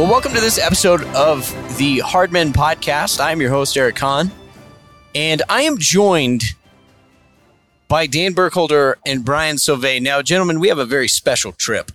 Well, welcome to this episode of the Hard Men Podcast. I'm your host, Eric Conn, and I am joined by Dan Burkholder and Brian Sauvé. Now, gentlemen, we have a very special trip.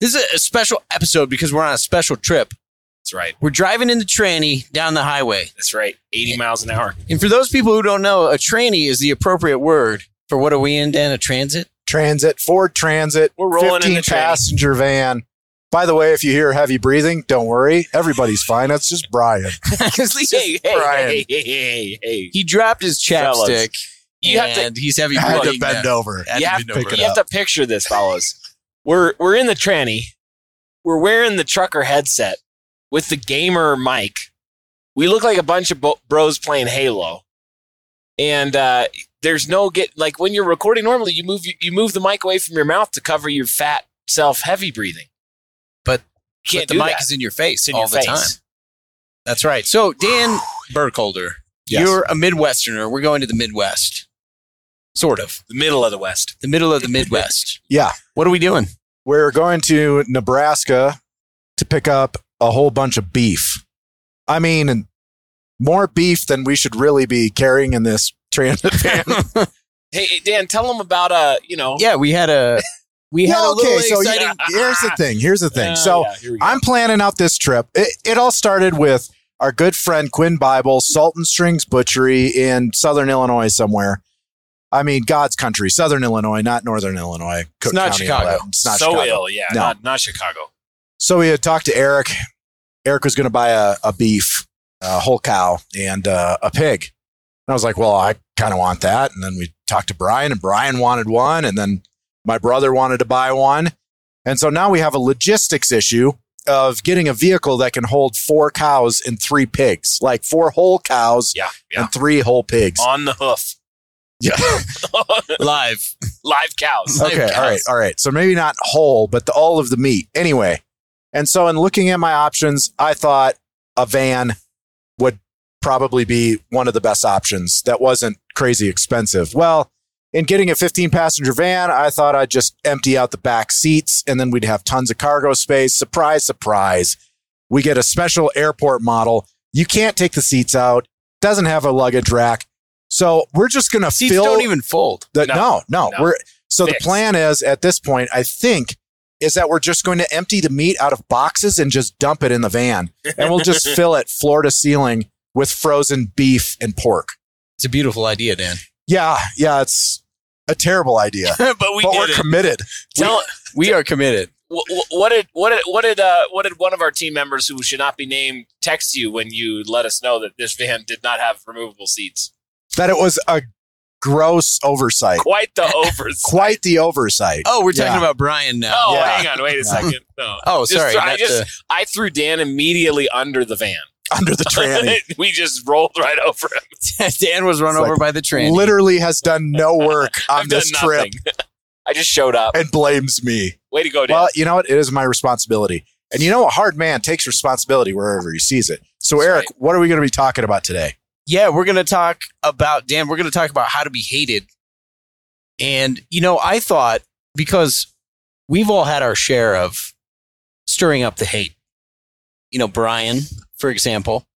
This is a special episode because we're on a special trip. That's right. We're driving in the tranny down the highway. That's right. 80 miles an hour. And for those people who don't know, a tranny is the appropriate word for what are we in, Dan? A transit? Transit, Ford Transit, We're rolling in 15 the tranny. passenger van. By the way, if you hear heavy breathing, don't worry. Everybody's fine. That's just Brian. Because Hey, hey, Brian. hey, hey, hey, hey. he dropped his chapstick You have and he's heavy I had to breathing bend now. over. You have, to pick over. you have to picture this, fellas. We're we're in the tranny. We're wearing the trucker headset with the gamer mic. We look like a bunch of bo- bros playing Halo. And uh, there's no get like when you're recording normally, you move you move the mic away from your mouth to cover your fat self heavy breathing. But- can't but the do mic that. is in your face in all your the face. time. That's right. So, Dan Burkholder, Yes. you're a Midwesterner. We're going to the Midwest. Sort of. The middle of the West. The middle of the Midwest. Yeah. What are we doing? We're going to Nebraska to pick up a whole bunch of beef. I mean, more beef than we should really be carrying in this transit van. Hey, hey, Dan, tell them about uh, you know. yeah, we had a we had Yeah, a little okay, so exciting. here's the thing. Here's the thing. Uh, so yeah, here we go. I'm planning out this trip. It, it all started with our good friend Quinn Bible, Salt and Strings Butchery in Southern Illinois somewhere. I mean, God's country, Southern Illinois, not Northern Illinois. Cook not County Chicago. It's not so Chicago. ill, yeah, No. not not Chicago. So we had talked to Eric. Eric was going to buy a, a beef, a whole cow, and uh, a pig. And I was like, well, I kind of want that. And then we talked to Brian, and Brian wanted one. And then my brother wanted to buy one. And so now we have a logistics issue of getting a vehicle that can hold four cows and three pigs, like four whole cows Yeah, yeah. and three whole pigs. On the hoof, Yeah. live. live cows. Live okay. cows. All right. All right. So maybe not whole, but the, all of the meat. Anyway. And so in looking at my options, I thought a van would probably be one of the best options that wasn't crazy expensive. Well, in getting a 15 passenger van, I thought I'd just empty out the back seats and then we'd have tons of cargo space. Surprise, surprise. We get a special airport model. You can't take the seats out. Doesn't have a luggage rack. So we're just going to fill. Seats fill don't even fold. the, No. no, no, No. We're so Fixed. the plan is at this point, I think, is that we're just going to empty the meat out of boxes and just dump it in the van, and we'll just fill it floor to ceiling with frozen beef and pork. It's a beautiful idea, Dan. Yeah, yeah, it's a terrible idea, but we but we're it. committed. Tell We are committed. wh- wh- what did what did what did uh, what did one of our team members who should not be named text you when you let us know that this van did not have removable seats? That it was a gross oversight, Quite the oversight. quite the oversight. Oh, we're talking Yeah. about Brian now. Oh, Yeah. hang on, wait a second. No. Oh, sorry. throw- I just to- I threw Dan immediately under the van. Under the tranny, we just rolled right over him. Dan was run It's over like by the train. literally has done no work on this trip. I just showed up. and blames me. Way to go, Dan. Well, you know what? It is my responsibility. And you know, a hard man takes responsibility wherever he sees it. So, That's Eric, what are we going to be talking about today? Yeah, we're going to talk about Dan. We're going to talk about how to be hated. And you know, I thought because we've all had our share of stirring up the hate. You know, Brian, for example,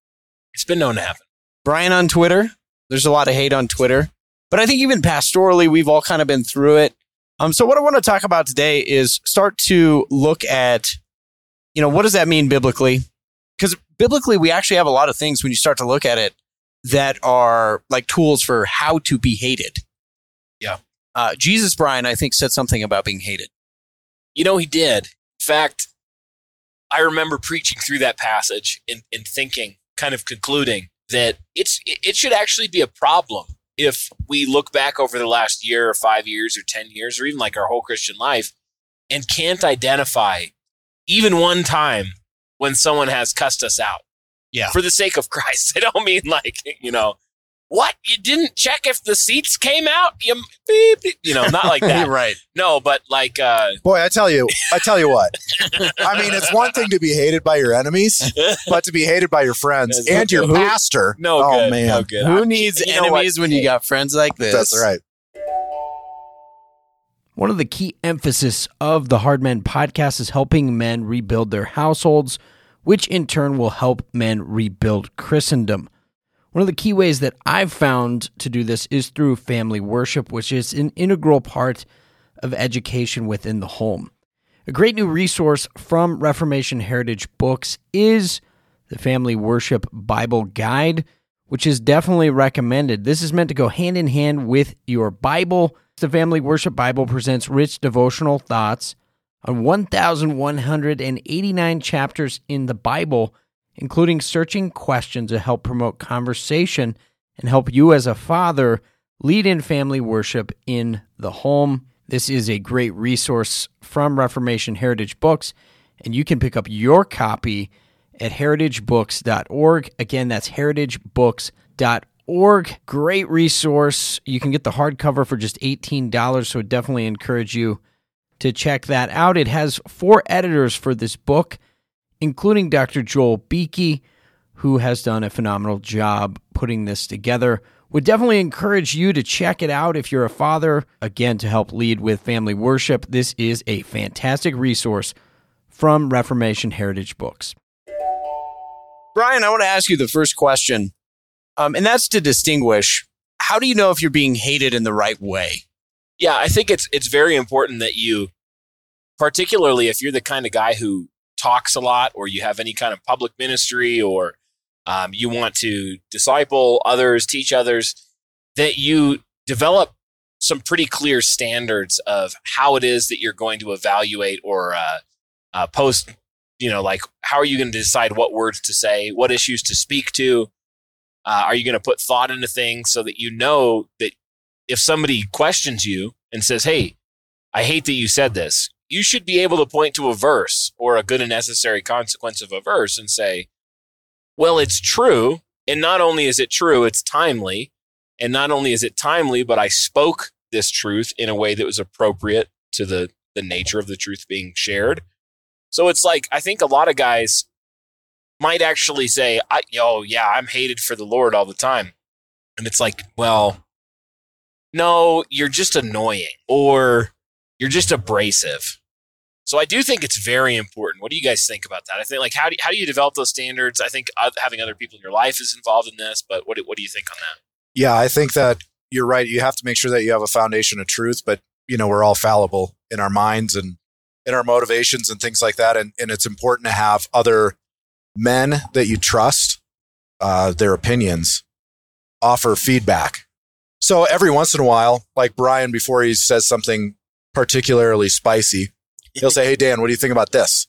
it's been known to happen. Brian on Twitter. There's a lot of hate on Twitter, but I think even pastorally, we've all kind of been through it. Um, so what I want to talk about today is start to look at, you know, what does that mean biblically? Because biblically, we actually have a lot of things when you start to look at it that are like tools for how to be hated. Yeah. Uh, Jesus, Brian, I think said something about being hated. You know, he did. In fact, I remember preaching through that passage and, and thinking, kind of concluding that it's it should actually be a problem if we look back over the last year or five years or 10 years or even like our whole Christian life and can't identify even one time when someone has cussed us out. Yeah. For the sake of Christ. I don't mean like, you know, what? You didn't check if the seats came out? You, beep, beep. you know, not like that. right. No, but like, uh, Boy, I tell you, I tell you what. I mean, it's one thing to be hated by your enemies, but to be hated by your friends Yes. and your Who- pastor. no, oh good, man, no good. Who needs You know what? enemies when you got friends like this? that's right. One of the key emphasis of the Hard Men podcast is helping men rebuild their households which in turn will help men rebuild Christendom. One of the key ways that I've found to do this is through family worship, which is an integral part of education within the home. A great new resource from Reformation Heritage Books is the Family Worship Bible Guide, which is definitely recommended. This is meant to go hand in hand with your Bible. The Family Worship Bible presents rich devotional thoughts on 1,189 chapters in the Bible, including searching questions to help promote conversation and help you as a father lead in family worship in the home. This is a great resource from Reformation Heritage Books, and you can pick up your copy at heritagebooks.org. Again, that's heritagebooks.org. Great resource. You can get the hardcover for just $18, so I definitely encourage you to check that out. It has four editors for this book, including Dr. Joel Beeke, who has done a phenomenal job putting this together. Would definitely encourage you to check it out if you're a father. Again, to help lead with family worship, this is a fantastic resource from Reformation Heritage Books. Brian, I want to ask you the first question, um, and that's to distinguish how do you know if you're being hated in the right way? Yeah, I think it's it's very important that you, particularly if you're the kind of guy who talks a lot, or you have any kind of public ministry, or um, you want to disciple others, teach others, that you develop some pretty clear standards of how it is that you're going to evaluate or uh, uh, post you know, like how are you going to decide what words to say, what issues to speak to? Uh, are you going to put thought into things so that you know that if somebody questions you and says, "Hey, I hate that you said this," you should be able to point to a verse or a good and necessary consequence of a verse and say, "Well, it's true." And not only is it true, it's timely. And not only is it timely, but I spoke this truth in a way that was appropriate to the, the nature of the truth being shared. So it's like I think a lot of guys might actually say, I, "Oh yeah, I'm hated for the Lord all the time," and it's like, well, no, you're just annoying or you're just abrasive. So I do think it's very important. What do you guys think about that? I think like how do you, how do you develop those standards? I think having other people in your life is involved in this, but what what do you think on that? Yeah, I think that you're right. You have to make sure that you have a foundation of truth, but you know, we're all fallible in our minds and in our motivations and things like that. And, and it's important to have other men that you trust, uh, their opinions, offer feedback. So every once in a while, like Brian, before he says something particularly spicy, he'll say, Hey, Dan, what do you think about this?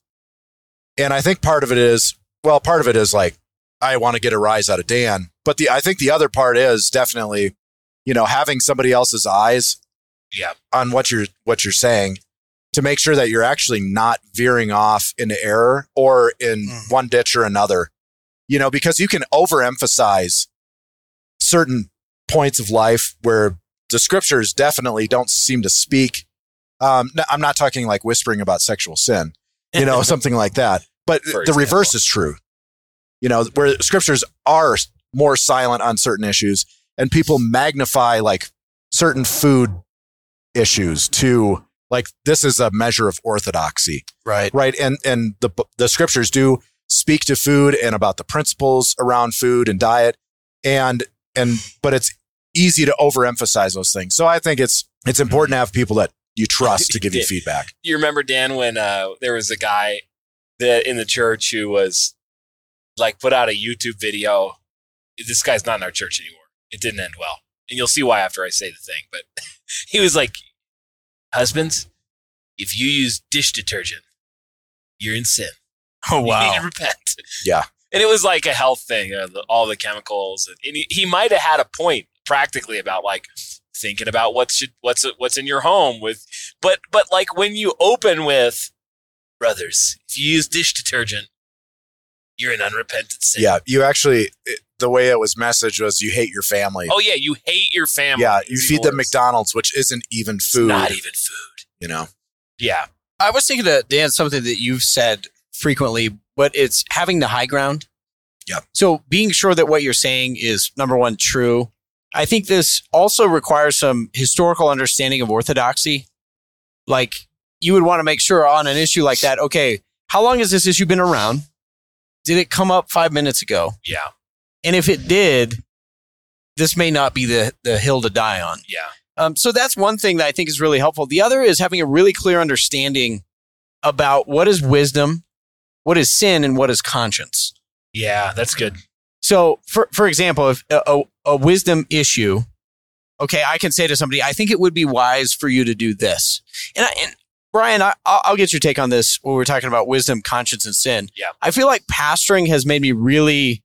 And I think part of it is, well, part of it is like, I want to get a rise out of Dan. But the, I think the other part is definitely, you know, having somebody else's eyes yeah. on what you're, what you're saying to make sure that you're actually not veering off into error or in mm. one ditch or another. You know, because you can overemphasize certain points of life where the scriptures definitely don't seem to speak. Um, I'm not talking like whispering about sexual sin, you know, something like that. But the reverse is true. You know, where scriptures are more silent on certain issues and people magnify like certain food issues to like this is a measure of orthodoxy. Right. Right? And and the the scriptures do speak to food and about the principles around food and diet and and but it's easy to overemphasize those things. So i think it's it's important to have people that you trust to give you feedback you remember dan when uh, there was a guy that in the church who was like put out a youtube video this guy's not in our church anymore it didn't end well and you'll see why after i say the thing but he was like Husbands, if you use dish detergent, you're in sin. Oh wow! You need to repent. Yeah, and it was like a health thing, uh, the, all the chemicals, and he, he might have had a point practically about like thinking about what's what's what's in your home with, but but like when you open with brothers, if you use dish detergent, you're an unrepentant sin. Yeah, you actually it, the way it was messaged was you hate your family. Oh yeah, you hate your family. Yeah, you feed them McDonald's, which isn't even food. It's not even food. You know. Yeah. I was thinking that Dan something that you've said frequently, but it's having the high ground. Yeah. So being sure that what you're saying is number one true. I think this also requires some historical understanding of orthodoxy. Like you would want to make sure on an issue like that, okay, how long has this issue been around? did it come up five minutes ago? Yeah. And if it did, this may not be the the hill to die on. Yeah. Um, so that's one thing that I think is really helpful. The other is having a really clear understanding about what is wisdom, what is sin, and what is conscience. Yeah. That's good. So, for for example, if a, a, a wisdom issue, okay, I can say to somebody, I think it would be wise for you to do this. And, I, and Brian, I, I'll I'll get your take on this when we're talking about wisdom, conscience, and sin. Yeah. I feel like pastoring has made me really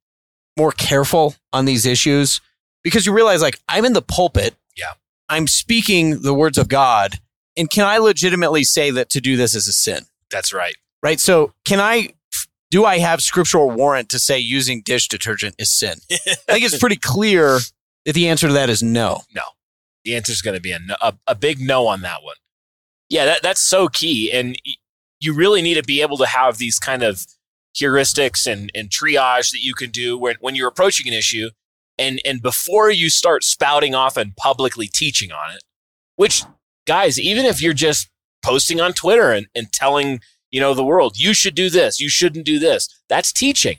more careful on these issues because you realize, like, I'm in the pulpit. Yeah. I'm speaking the words of God. And can I legitimately say that to do this is a sin? That's right. Right. So, can I, do I have scriptural warrant to say using dish detergent is sin? I think it's pretty clear that the answer to that is no. No. The answer is going to be a, no, a, a big no on that one. Yeah, that, that's so key. And you really need to be able to have these kind of heuristics and, and triage that you can do when, when you're approaching an issue. And, and before you start spouting off and publicly teaching on it, which, guys, even if you're just posting on Twitter and, and telling you know the world. You should do this. You shouldn't do this. That's teaching.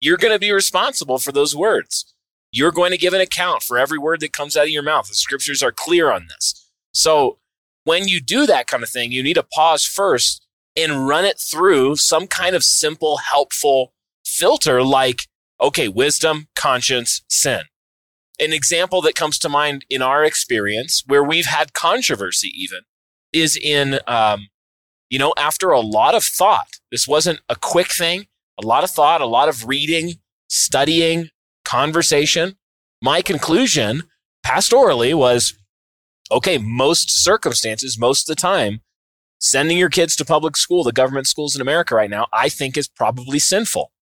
You're going to be responsible for those words. You're going to give an account for every word that comes out of your mouth. The scriptures are clear on this. So when you do that kind of thing you need to pause first and run it through some kind of simple helpful filter like okay wisdom conscience sin. An example that comes to mind in our experience where we've had controversy even is in um, you know, after a lot of thought, this wasn't a quick thing, a lot of thought, a lot of reading, studying, conversation. My conclusion pastorally was okay, most circumstances, most of the time, sending your kids to public school, the government schools in America right now, I think is probably sinful.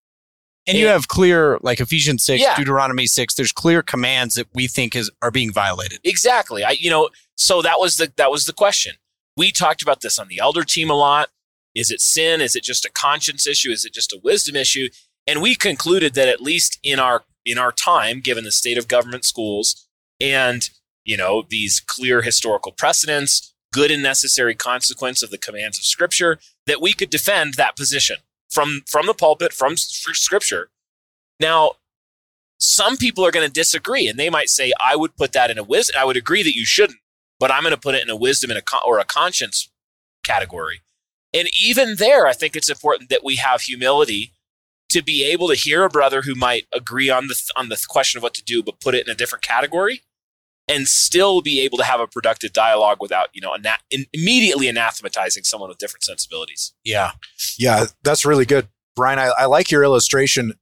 And you have clear, like Ephesians 6, Yeah. Deuteronomy 6, there's clear commands that we think is are being violated. Exactly. I, you know, so that was the that was the question. We talked about this on the elder team a lot. Is it sin? Is it just a conscience issue? Is it just a wisdom issue? And we concluded that at least in our in our time, given the state of government schools and you know these clear historical precedents, good and necessary consequence of the commands of Scripture, that we could defend that position from from the pulpit, from Scripture. Now, some people are going to disagree, and they might say, "I would put that in a wisdom. I would agree that you shouldn't, but I'm going to put it in a wisdom and a con- or a conscience category." And even there, I think it's important that we have humility to be able to hear a brother who might agree on the on the question of what to do, but put it in a different category, and still be able to have a productive dialogue without you know ana- in- immediately anathematizing someone with different sensibilities. Yeah. Yeah, that's really good, Brian. I, I like your illustration,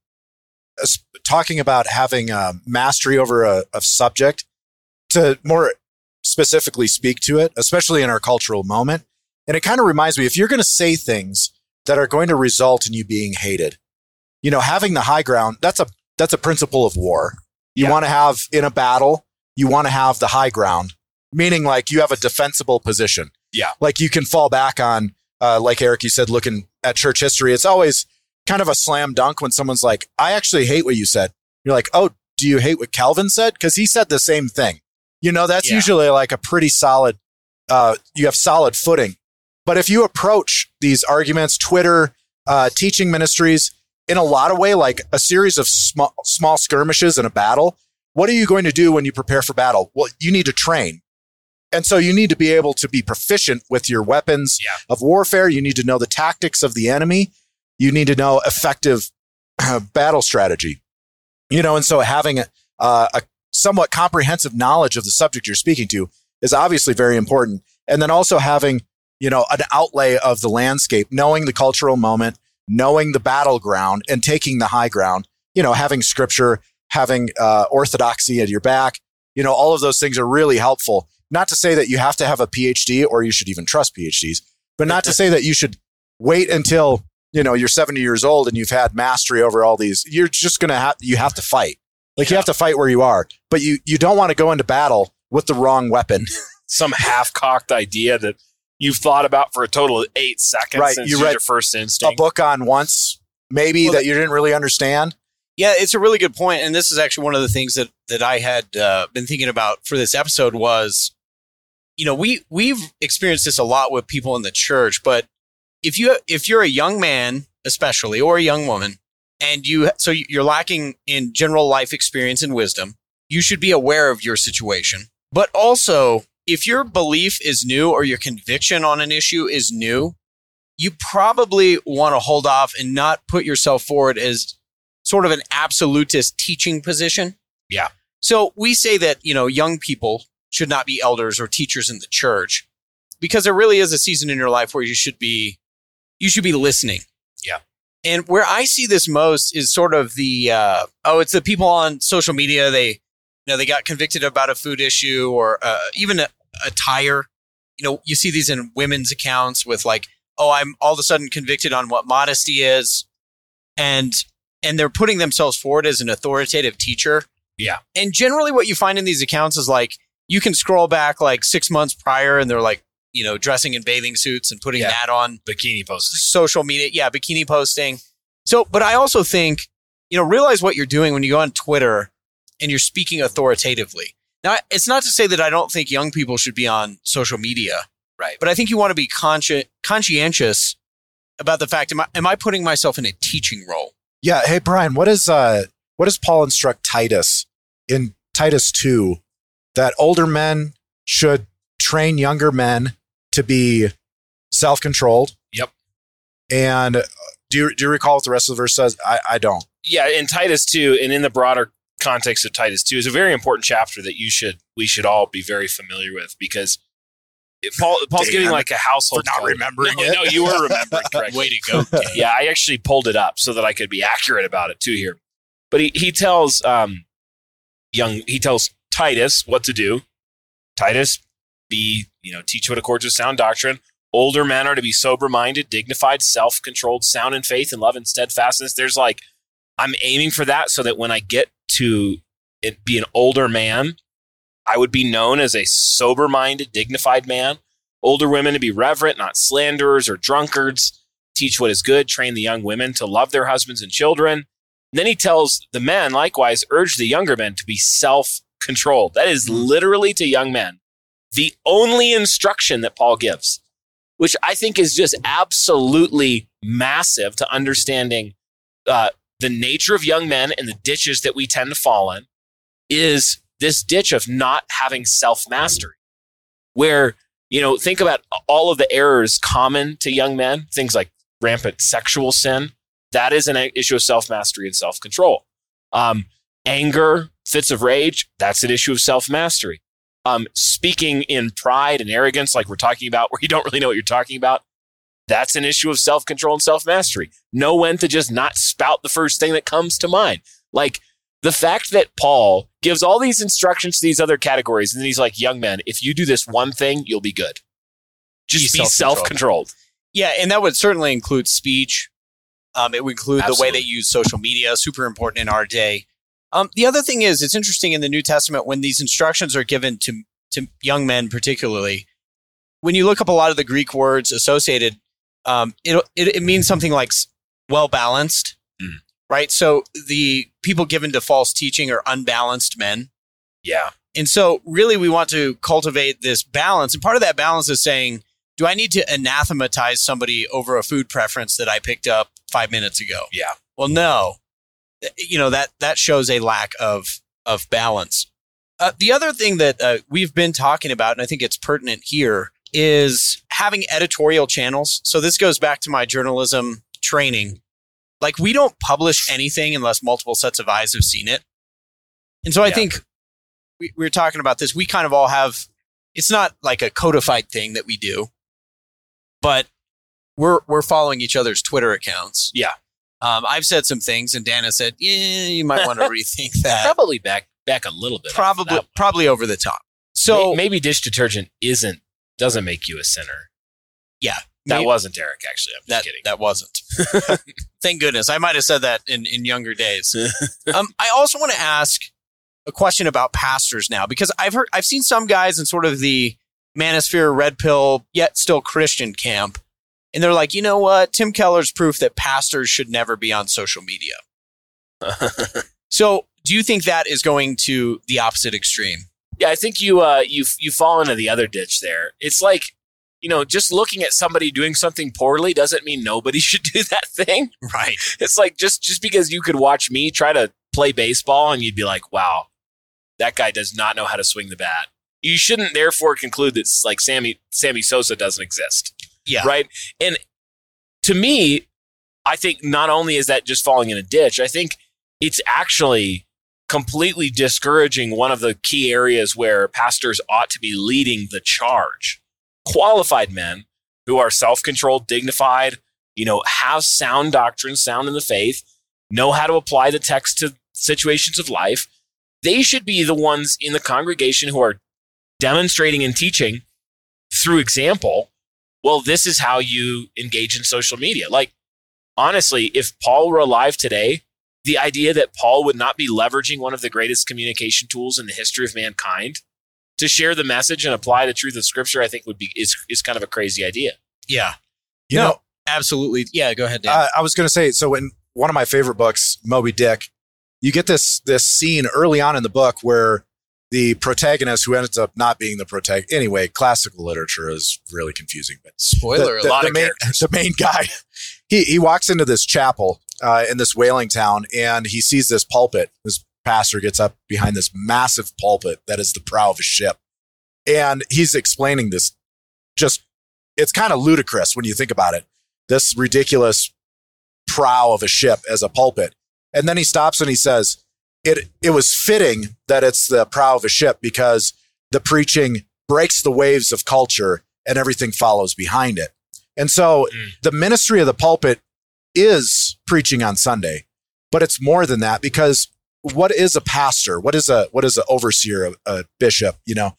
talking about having uh, mastery over a, a subject to more specifically speak to it, especially in our cultural moment. And it kind of reminds me if you're going to say things that are going to result in you being hated, you know, having the high ground, that's a that's a principle of war. You Yeah. want to have in a battle, you want to have the high ground, meaning like you have a defensible position. Yeah. Like you can fall back on uh, like Eric, you said, looking at church history, it's always kind of a slam dunk when someone's like, I actually hate what you said. You're like, oh, do you hate what Calvin said? Because he said the same thing. You know, that's Yeah. usually like a pretty solid, uh, you have solid footing. But if you approach these arguments, Twitter, uh, teaching ministries, in a lot of way, like a series of small, small skirmishes in a battle, what are you going to do when you prepare for battle? Well, you need to train. And so you need to be able to be proficient with your weapons Yeah. of warfare. You need to know the tactics of the enemy. You need to know effective battle strategy. You know, and so having a, uh, a somewhat comprehensive knowledge of the subject you're speaking to is obviously very important. And then also having, you know, an outlay of the landscape, knowing the cultural moment, knowing the battleground and taking the high ground, you know, having scripture, having uh, orthodoxy at your back, you know, all of those things are really helpful. Not to say that you have to have a PhD or you should even trust PhDs, but not to say that you should wait until, you know, you're 70 years old and you've had mastery over all these. You're just going to have, you have to fight. Like you have to fight where you are, but you, you don't want to go into battle with the wrong weapon. Some half-cocked idea that you've thought about for a total of eight seconds Right, since you you read your first a book on once, maybe Well, that you didn't really understand. Yeah, it's a really good point, and this is actually one of the things that that I had uh, been thinking about for this episode was, you know, we we've experienced this a lot with people in the church, but if you if you're a young man, especially or a young woman, and you so you're lacking in general life experience and wisdom, you should be aware of your situation. But also, if your belief is new or your conviction on an issue is new, you probably want to hold off and not put yourself forward as sort of an absolutist teaching position. Yeah. So we say that, you know, young people should not be elders or teachers in the church because there really is a season in your life where you should be you should be listening. Yeah. And where I see this most is sort of the uh, oh, it's the people on social media. They, you know, they got convicted about a food issue or uh, even a, a tire. You know, you see these in women's accounts with like, oh, I'm all of a sudden convicted on what modesty is, and and they're putting themselves forward as an authoritative teacher. Yeah. And generally, what you find in these accounts is like you can scroll back like six months prior, and they're like, you know, dressing in bathing suits and putting Yeah. that on Bikini posting. social media. Yeah, bikini posting. So, but I also think, you know, realize what you're doing when you go on Twitter and you're speaking authoritatively. Now, it's not to say that I don't think young people should be on social media, Right. but I think you want to be consci- conscientious about the fact: am I, am I putting myself in a teaching role? Yeah. Hey, Brian, what is uh what does Paul instruct Titus in Titus 2 that older men should train younger men to be self-controlled? Yep. And uh, do you, do you recall what the rest of the verse says? I, I don't. yeah, in Titus 2 and in the broader context of Titus 2 is a very important chapter that you should we should all be very familiar with because it- Paul Paul's Dan, giving like a household for not code. remembering no, it. No, you were remembering correctly. Way to go! Dan. yeah, I actually pulled it up so that I could be accurate about it too here. But he, he tells um young he tells Titus what to do. Titus, be, you know, teach what accords with sound doctrine. Older men are to be sober minded, dignified, self controlled, sound in faith and love and steadfastness. There's like, I'm aiming for that so that when I get to it, be an older man, I would be known as a sober minded, dignified man. Older women to be reverent, not slanderers or drunkards. Teach what is good, train the young women to love their husbands and children. And then he tells the men, likewise, urge the younger men to be self controlled. That is mm-hmm. literally to young men the only instruction that Paul gives, which I think is just absolutely massive to understanding uh, the nature of young men and the ditches that we tend to fall in, is this ditch of not having self mastery, where, you know, think about all of the errors common to young men, things like rampant sexual sin. That is an issue of self mastery and self control. Um, anger, fits of rage, that's an issue of self mastery. Um, speaking in pride and arrogance, like we're talking about, where you don't really know what you're talking about, that's an issue of self control and self mastery. Know when to just not spout the first thing that comes to mind. Like the fact that Paul gives all these instructions to these other categories, and then he's like, young men, if you do this one thing, you'll be good. Just Be be self-controlled. Yeah, and that would certainly include speech. Um, it would include the way Absolutely. they use social media, super important in our day. Um, the other thing is, it's interesting in the New Testament when these instructions are given to to young men, particularly. When you look up a lot of the Greek words associated, um, it, it it means something like well balanced, Mm. right? So the people given to false teaching are unbalanced men. Yeah. And so, really, we want to cultivate this balance. And part of that balance is saying, do I need to anathematize somebody over a food preference that I picked up five minutes ago? Yeah. Well, no. You know that that shows a lack of of balance. Uh, the other thing that uh, we've been talking about, and I think it's pertinent here, is having editorial channels. So this goes back to my journalism training. Like we don't publish anything unless multiple sets of eyes have seen it. And so I Yeah. think we, we were talking about this. We kind of all have. It's not like a codified thing that we do, but we're we're following each other's Twitter accounts. Yeah. Um, I've said some things, and Dana said, "Yeah, you might want to rethink that." Probably back back a little bit. probably probably over the top. So May- maybe dish detergent isn't doesn't make you a sinner. yeah, That maybe- wasn't Derek, actually. I'm just that kidding. that wasn't. Thank goodness. I might have said that in in younger days. um, I also want to ask a question about pastors now because I've heard I've seen some guys in sort of the manosphere red pill yet still Christian camp, and they're like, you know what, Tim Keller's proof that pastors should never be on social media. So, do you think that is going to the opposite extreme? yeah, I think you uh you you fall into the other ditch there. It's like you know, just looking at somebody doing something poorly doesn't mean nobody should do that thing. Right. It's like just just because you could watch me try to play baseball and you'd be like, "Wow, that guy does not know how to swing the bat." You shouldn't therefore conclude that like Sammy Sammy Sosa doesn't exist. Yeah. Right? And to me, I think not only is that just falling in a ditch, I think it's actually completely discouraging one of the key areas where pastors ought to be leading the charge. Qualified men who are self-controlled, dignified, you know, have sound doctrine, sound in the faith, know how to apply the text to situations of life. They should be the ones in the congregation who are demonstrating and teaching through example. Well, this is how you engage in social media. Like, honestly, if Paul were alive today, the idea that Paul would not be leveraging one of the greatest communication tools in the history of mankind to share the message and apply the truth of scripture, I think would be is is kind of a crazy idea. Yeah. You No, know, Absolutely. Yeah. Go ahead, Dan. uh, I was going to say, so in one of my favorite books, Moby Dick, you get this this scene early on in the book where the protagonist, who ends up not being the protagonist, anyway, classical literature is really confusing. But Spoiler the, the, lot the of main, characters. the main guy, he he walks into this chapel uh, in this whaling town, and he sees this pulpit. This pastor gets up behind this massive pulpit that is the prow of a ship, and he's explaining this. Just, it's kind of ludicrous when you think about it. This ridiculous prow of a ship as a pulpit, and then he stops and he says, "It it was fitting that it's the prow of a ship because the preaching breaks the waves of culture and everything follows behind it." And so Mm. the ministry of the pulpit is preaching on Sunday, but it's more than that because what is a pastor? What is a what is an overseer, a, a bishop? You know,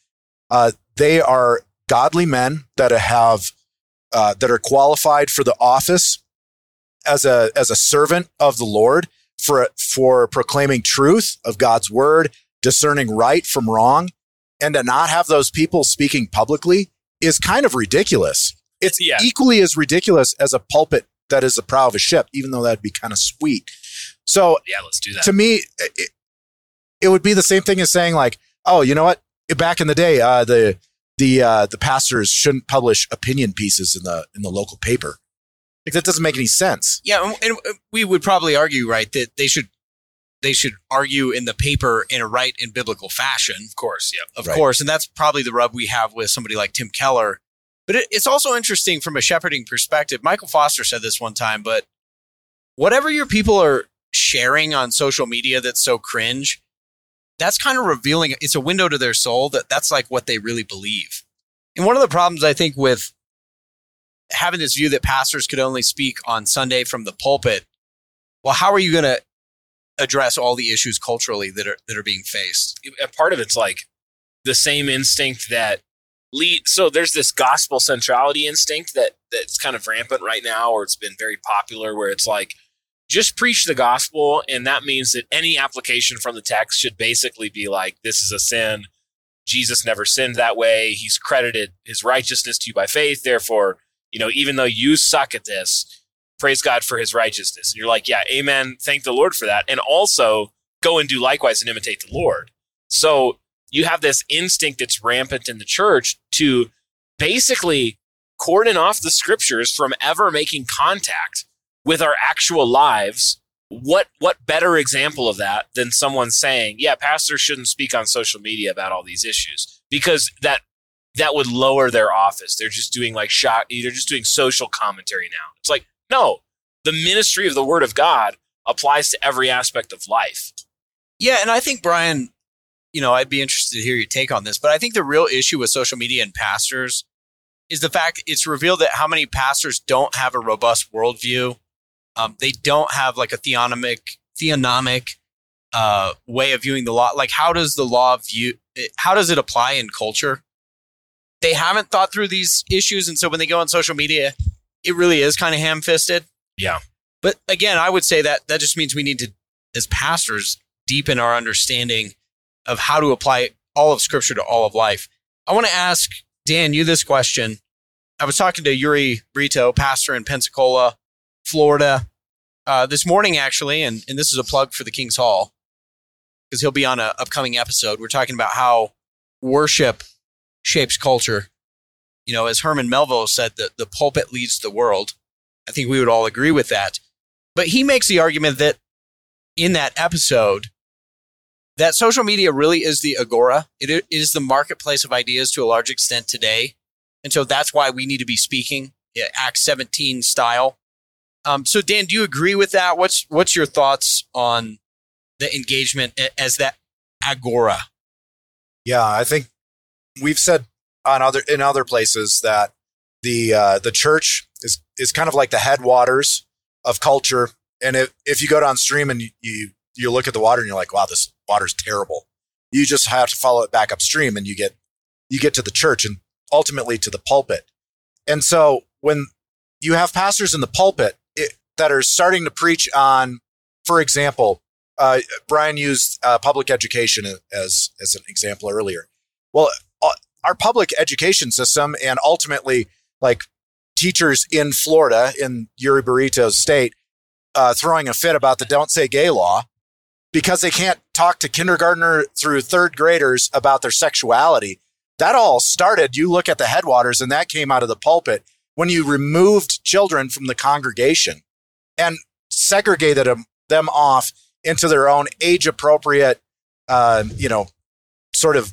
uh, they are godly men that have uh, that are qualified for the office as a as a servant of the Lord for for proclaiming truth of God's word, discerning right from wrong, and to not have those people speaking publicly is kind of ridiculous. It's Yeah. equally as ridiculous as a pulpit that is the prow of a ship, even though that'd be kind of sweet. So Yeah, let's do that. to me, it, it would be the same thing as saying like, oh, you know what? Back in the day, uh, the the uh, the pastors shouldn't publish opinion pieces in the in the local paper. Like that doesn't make any sense. Yeah, and- and we would probably argue, right, that they should they should argue in the paper in a right and biblical fashion, of course, yeah. of Right. course, and that's probably the rub we have with somebody like Tim Keller. But it, it's also interesting from a shepherding perspective. Michael Foster said this one time, but whatever your people are sharing on social media that's so cringe, that's kind of revealing. It's a window to their soul that that's like what they really believe. And one of the problems I think with having this view that pastors could only speak on Sunday from the pulpit, well, how are you going to address all the issues culturally that are that are being faced? a part of it's like the same instinct that lead so there's this gospel centrality instinct that that's kind of rampant right now or it's been very popular where it's like just preach the gospel and that means that any application from the text should basically be like this is a sin. Jesus never sinned that way. He's credited his righteousness to you by faith. Therefore you know even though you suck at this praise god for his righteousness. And you're like yeah amen. Thank the lord for that. And also go and do likewise and imitate the lord. So you have this instinct that's rampant in the church to basically cordon off the scriptures from ever making contact with our actual lives. What what better example of that than someone saying, "Yeah, pastors shouldn't speak on social media about all these issues because that that would lower their office. They're just doing like shot. They're just doing social commentary now. It's like no, the ministry of the Word of God applies to every aspect of life. Yeah, and I think Brian, you know, I'd be interested to hear your take on this, but I think the real issue with social media and pastors is the fact it's revealed that how many pastors don't have a robust worldview. Um, they don't have like a theonomic theonomic uh, way of viewing the law. Like, how does the law view? How does it apply in culture? They haven't thought through these issues, and so when they go on social media, it really is kind of ham fisted. Yeah. But again, I would say that that just means we need to, as pastors, deepen our understanding of how to apply all of Scripture to all of life. I want to ask Dan you this question. I was talking to Uri Brito, pastor in Pensacola, Florida, uh, this morning actually, and and this is a plug for the King's Hall because he'll be on an upcoming episode. We're talking about how worship shapes culture. you know, as Herman Melville said, that the pulpit leads the world. I think we would all agree with that. But he makes the argument that in that episode, that social media really is the agora. It is the marketplace of ideas to a large extent today. And so that's why we need to be speaking yeah, Act 17 style. Um, so Dan, do you agree with that? What's what's your thoughts on the engagement as that agora? Yeah, I think we've said on other in other places that the uh, the church is is kind of like the headwaters of culture. And if, if you go downstream and you, you look at the water and you're like, wow, this water's terrible. You just have to follow it back upstream and you get you get to the church and ultimately to the pulpit. And so when you have pastors in the pulpit it, that are starting to preach on, for example, uh, Brian used uh, public education as as an example earlier. Well, our public education system and ultimately like teachers in Florida in Uri Brito's state uh, throwing a fit about the "Don't Say Gay" law because they can't talk to kindergartner through third graders about their sexuality. That all started. You look at the headwaters, and that came out of the pulpit when you removed children from the congregation and segregated them, them off into their own age appropriate, uh, you know, sort of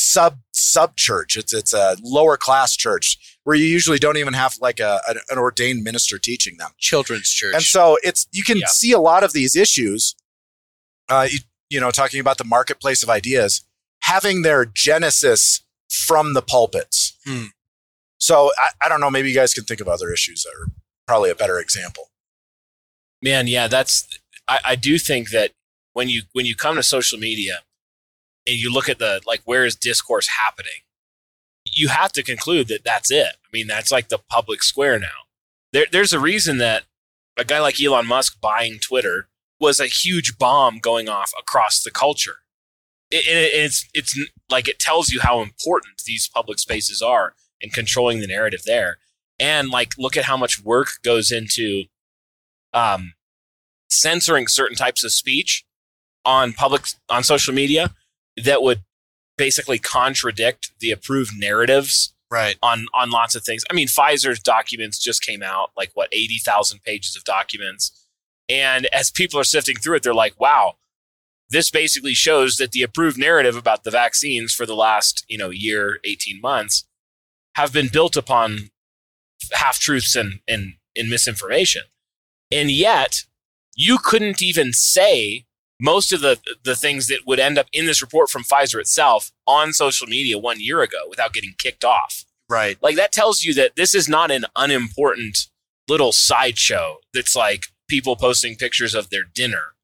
sub sub church. It's it's a lower class church where you usually don't even have like a, an ordained minister teaching them. Children's church, and so it's you can yeah. see a lot of these issues. Uh, you, you know, talking about the marketplace of ideas, having their genesis from the pulpits. Hmm. So I, I don't know. Maybe you guys can think of other issues that are probably a better example. Man, yeah, that's. I, I do think that when you when you come to social media and you look at the like where is discourse happening, you have to conclude that that's it. I mean, that's like the public square now. There, there's a reason that a guy like Elon Musk buying Twitter was a huge bomb going off across the culture. It, it, it's it's like it tells you how important these public spaces are in controlling the narrative there. And like, look at how much work goes into um, censoring certain types of speech on public on social media that would basically contradict the approved narratives right. on on lots of things. I mean pfizer's documents just came out like what 80,000 pages of documents. And as people are sifting through it they're like wow this basically shows that the approved narrative about the vaccines for the last you know year 18 months have been built upon half truths and, and, and misinformation. And yet, you couldn't even say most of the, the things that would end up in this report from Pfizer itself on social media one year ago without getting kicked off. Right. Like that tells you that this is not an unimportant little sideshow that's like people posting pictures of their dinner.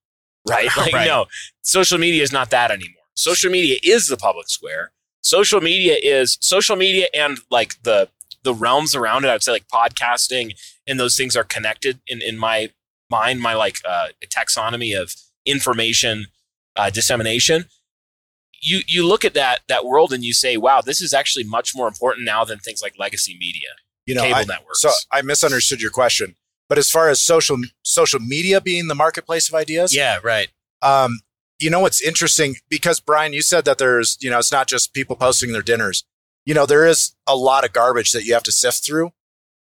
Right. Like, right. no, social media is not that anymore. Social media is the public square social media is social media and like the the realms around it. I'd say like podcasting and those things are connected in in my mind. My like uh, taxonomy of information uh, dissemination. You you look at that that world and you say, wow, this is actually much more important now than things like legacy media, you know, cable I, networks. So I misunderstood your question, but as far as social social media being the marketplace of ideas, yeah, right. Um, you know what's interesting because Brian, you said that there's, you know, it's not just people posting their dinners. You know, there is a lot of garbage that you have to sift through,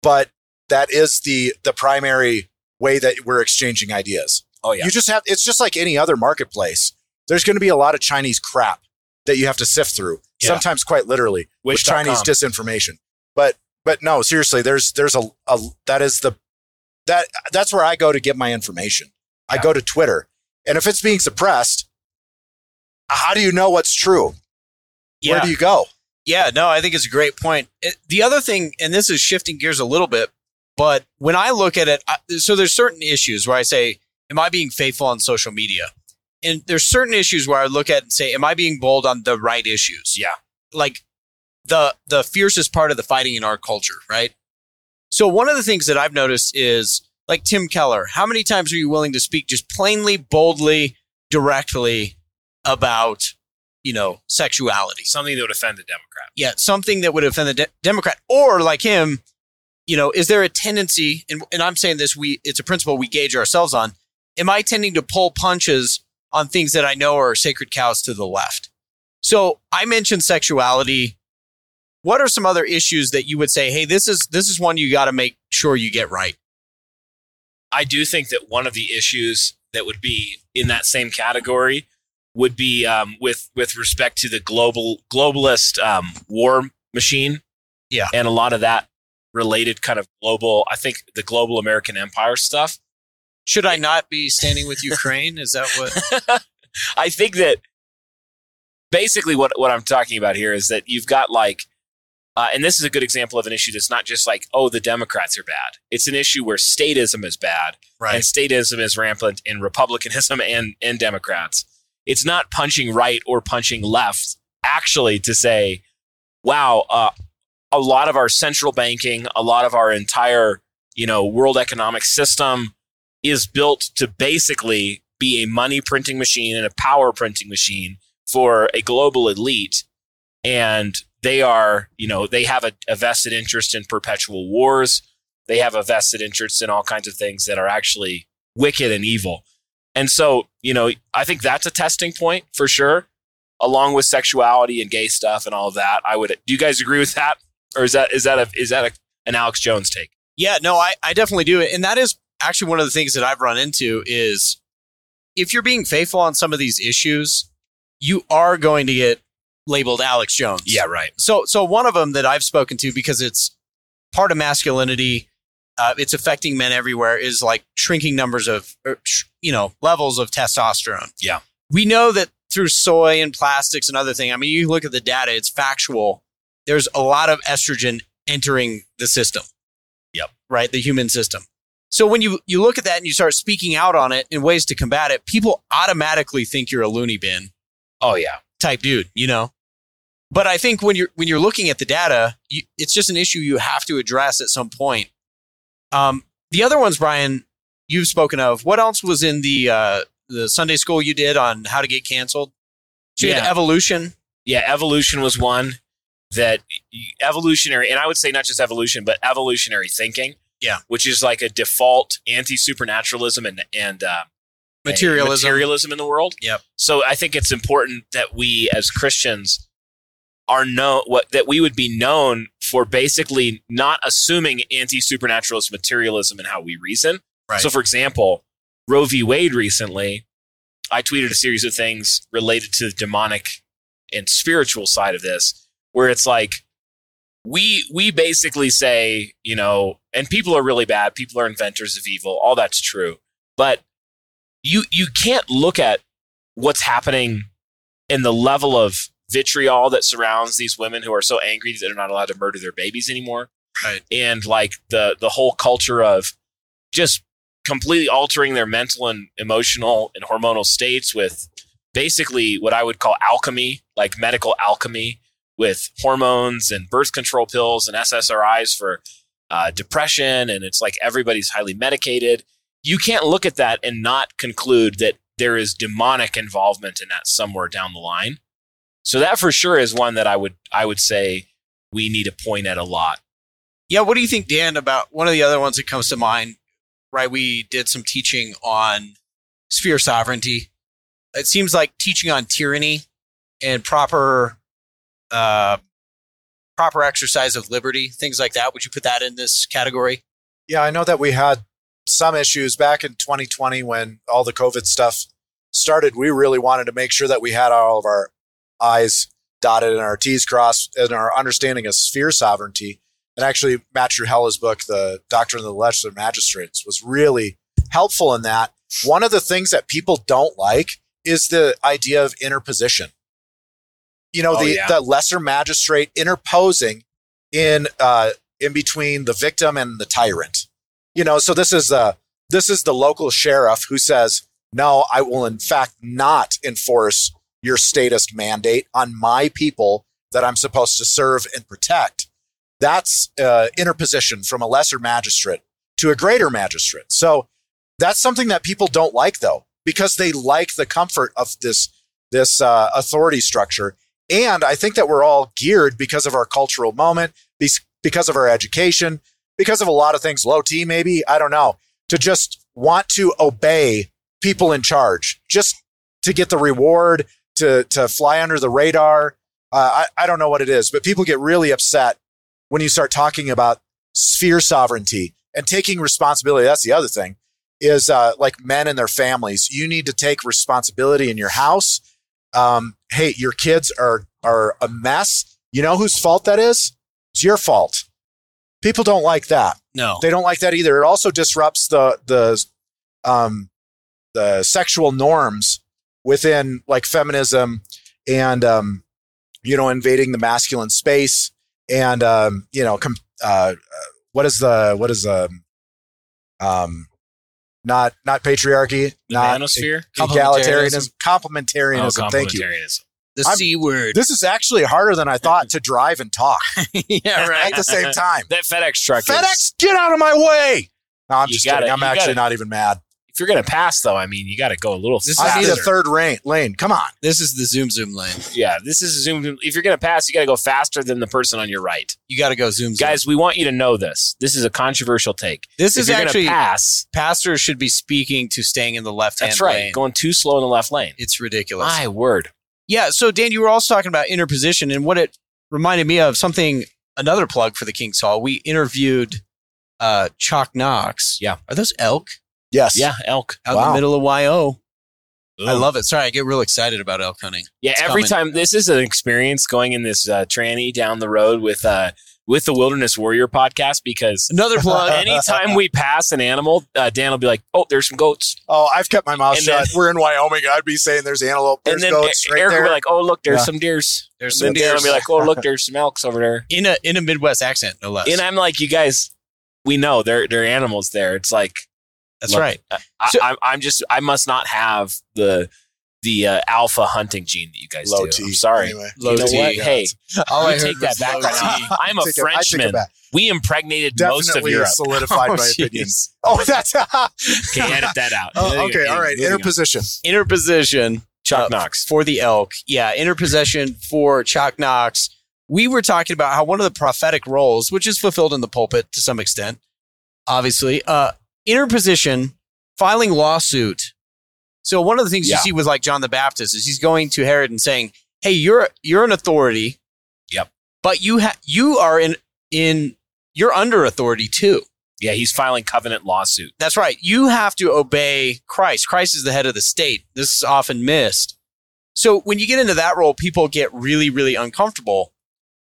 but that is the the primary way that we're exchanging ideas. Oh yeah. You just have it's just like any other marketplace. There's going to be a lot of Chinese crap that you have to sift through, yeah. sometimes quite literally, with Chinese disinformation. But but no, seriously, there's there's a, a that is the that that's where I go to get my information. Yeah. I go to Twitter and if it's being suppressed, how do you know what's true? Yeah. Where do you go? Yeah, no, I think it's a great point. It, the other thing, and this is shifting gears a little bit, but when I look at it, I, so there's certain issues where I say, am I being faithful on social media? And there's certain issues where I look at and say, am I being bold on the right issues? Yeah. Like the the fiercest part of the fighting in our culture, right? So one of the things that I've noticed is like Tim Keller, how many times are you willing to speak just plainly, boldly, directly about, you know, sexuality? Something that would offend a Democrat. Yeah, something that would offend the de- Democrat. Or like him, you know, is there a tendency, and, and I'm saying this, we it's a principle we gauge ourselves on. Am I tending to pull punches on things that I know are sacred cows to the left? So I mentioned sexuality what are some other issues that you would say, hey, this is this is one you got to make sure you get right? I do think that one of the issues that would be in that same category would be um, with with respect to the global globalist um, war machine. Yeah. and a lot of that related kind of global. I think the global American empire stuff. Should I not be standing with Ukraine? Is that what? I think that basically what what I'm talking about here is that you've got like. Uh, and this is a good example of an issue that's not just like, oh, the Democrats are bad. It's an issue where statism is bad and statism is rampant in republicanism and, and Democrats. It's not punching right or punching left, actually, to say, wow, uh, a lot of our central banking, a lot of our entire, you know, world economic system is built to basically be a money printing machine and a power printing machine for a global elite. And they are, you know, they have a, a vested interest in perpetual wars. They have a vested interest in all kinds of things that are actually wicked and evil. And so, you know, I think that's a testing point for sure, along with sexuality and gay stuff and all of that. I would. Do you guys agree with that, or is that is that a is that a, an Alex Jones take? Yeah, no, I, I definitely do. And that is actually one of the things that I've run into is if you're being faithful on some of these issues, you are going to get labeled Alex Jones. Yeah, right. So so one of them that I've spoken to because it's part of masculinity, uh, it's affecting men everywhere is like shrinking numbers of er, you know levels of testosterone. Yeah. we know that through soy and plastics and other things. I mean, you look at the data; it's factual. There's a lot of estrogen entering the system. Yep. Right, the human system. So when you you look at that and you start speaking out on it in ways to combat it, people automatically think you're a loony bin Oh yeah. type dude, you know. But I think when you're when you're looking at the data, you, it's just an issue you have to address at some point. Um, the other ones, Brian, you've spoken of. What else was in the uh, the Sunday school you did on how to get canceled? So you had Yeah. evolution. Yeah, evolution was one that evolutionary, and I would say not just evolution, but evolutionary thinking. Yeah. which is like a default anti supernaturalism and and uh, Materialism. materialism in the world. Yep. So I think it's important that we as Christians are known what that we would be known for basically not assuming anti supernaturalist materialism in how we reason. Right. So, for example, Roe v. Wade recently, I tweeted a series of things related to the demonic and spiritual side of this, where it's like we we basically say, you know, and people are really bad, people are inventors of evil, all that's true, but you you can't look at what's happening in the level of vitriol that surrounds these women who are so angry that they're not allowed to murder their babies anymore. Right. and like the the whole culture of just completely altering their mental and emotional and hormonal states with basically what I would call alchemy, like medical alchemy with hormones and birth control pills and SSRIs for uh, depression. And it's like everybody's highly medicated. You can't look at that and not conclude that there is demonic involvement in that somewhere down the line. So that for sure is one that I would I would say we need to point at a lot. Yeah. What do you think, Dan, about one of the other ones that comes to mind? Right. We did some teaching on sphere sovereignty. It seems like teaching on tyranny and proper, uh, proper exercise of liberty, things like that. Would you put that in this category? Yeah, I know that we had some issues back in 2020 when all the COVID stuff started. We really wanted to make sure that we had all of our I's dotted and our T's crossed and our understanding of sphere sovereignty. And actually, Matt Trewhella's book, The Doctrine of the Lesser Magistrates, was really helpful in that. One of the things that people don't like is the idea of interposition. You know, Oh, the, yeah. the lesser magistrate interposing in uh, in between the victim and the tyrant. You know, so this is the this is the local sheriff who says, "No, I will in fact not enforce your statist mandate on my people that I'm supposed to serve and protect." That's uh, interposition from a lesser magistrate to a greater magistrate. So that's something that people don't like, though, because they like the comfort of this this uh, authority structure. And I think that we're all geared because of our cultural moment, because of our education, because of a lot of things, low T maybe, I don't know, to just want to obey people in charge, just to get the reward, to to fly under the radar. Uh, I, I don't know what it is, but people get really upset when you start talking about sphere sovereignty and taking responsibility. That's the other thing is uh, like men and their families. You need to take responsibility in your house. Um, hey, your kids are are a mess. You know whose fault that is? It's your fault. People don't like that. No. They don't like that either. It also disrupts the the um, the sexual norms within like feminism and um, you know invading the masculine space and um, you know com- uh, uh, what is the what is the um not not patriarchy The not manosphere? egalitarianism complementarianism Oh, thank you. The I'm- C word. this is actually harder than i thought to drive and talk yeah, right. at the same time That FedEx truck is- fedex get out of my way no i'm You just gotta- kidding i'm you actually gotta- not even mad if you're going to pass, though, I mean, you got to go a little This is i need a third lane lane come on This is the zoom zoom lane. Yeah, this is zoom. If you're going to pass, you got to go faster than the person on your right. You got to go zoom zoom. Guys, we want you to know this. This is a controversial take. this if is you're gonna actually pass. pastors should be speaking to staying in the left hand That's right. lane. Going too slow in the left lane. It's ridiculous. My word. Yeah. So Dan, you were also talking about interposition, and what it reminded me of something. Another plug for the King's Hall. We interviewed uh, Chalk Knox. Yeah. Are those elk yes Yeah, elk. out in Wow. the middle of YO? I love it. Sorry, I get real excited about elk hunting. Yeah, It's every coming. time this is an experience going in this uh, tranny down the road with uh, with the Wilderness Warrior podcast because Another plug. anytime we pass an animal, uh, Dan will be like, "Oh, there's some goats," Oh, I've kept my mouth And shut. We're in Wyoming. I'd be saying there's antelope, there's and then goats right Eric will there. be like, "Oh, look, there's Yeah. some deers." There's And some then Dan will deers. be like, "Oh, look, there's some elks over there." in a in a Midwest accent, no less. And I'm like, "You guys, we know there there are animals there." It's like That's look, right. I, So- I'm, I'm just I must not have the the uh, alpha hunting gene that you guys low do. T. I'm sorry. Anyway. Low you know T. what? Hey, All I take that back. Right now. I'm a Take it- it Frenchman. We impregnated most of Definitely Europe. solidified Oh, my jeez. opinion. Oh, that's Okay, edit that out. oh, okay. All right. Moving on. Interposition. Interposition Chuck uh, Knox. for the elk. Yeah, interposition for Chalk Knox. We were talking about how one of the prophetic roles, which is fulfilled in the pulpit to some extent, obviously, uh, interposition, filing lawsuit. So one of the things Yeah. you see with like John the Baptist is he's going to Herod and saying, "Hey, you're you're an authority. Yep. But you ha- you are in in you're under authority too. Yeah, he's filing covenant lawsuit. That's right. You have to obey Christ. Christ is the head of the state. This is often missed. So when you get into that role, people get really, really uncomfortable.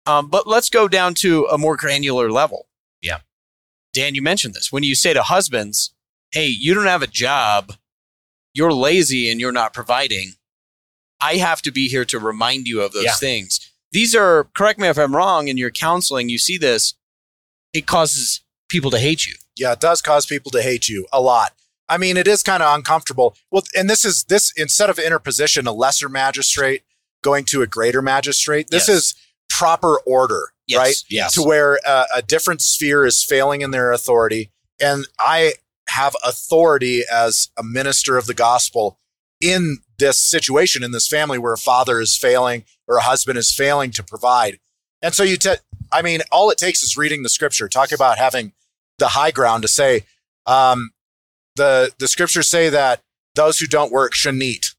Um, but let's go down to a more granular level. Dan, you mentioned this. When you say to husbands, hey, you don't have a job, you're lazy and you're not providing, I have to be here to remind you of those Yeah. things. These are, correct me if I'm wrong, in your counseling, you see this, it causes people to hate you. Yeah, it does cause people to hate you a lot. I mean, it is kind of uncomfortable. Well, and this is this instead of interposition, a lesser magistrate going to a greater magistrate. This Yes. is proper order, Yes. right? Yes. to where uh, a different sphere is failing in their authority. And I have authority as a minister of the gospel in this situation, in this family where a father is failing or a husband is failing to provide. And so you, te- I mean, all it takes is reading the scripture. Talk about having the high ground to say, um, the the scriptures say that those who don't work shouldn't eat.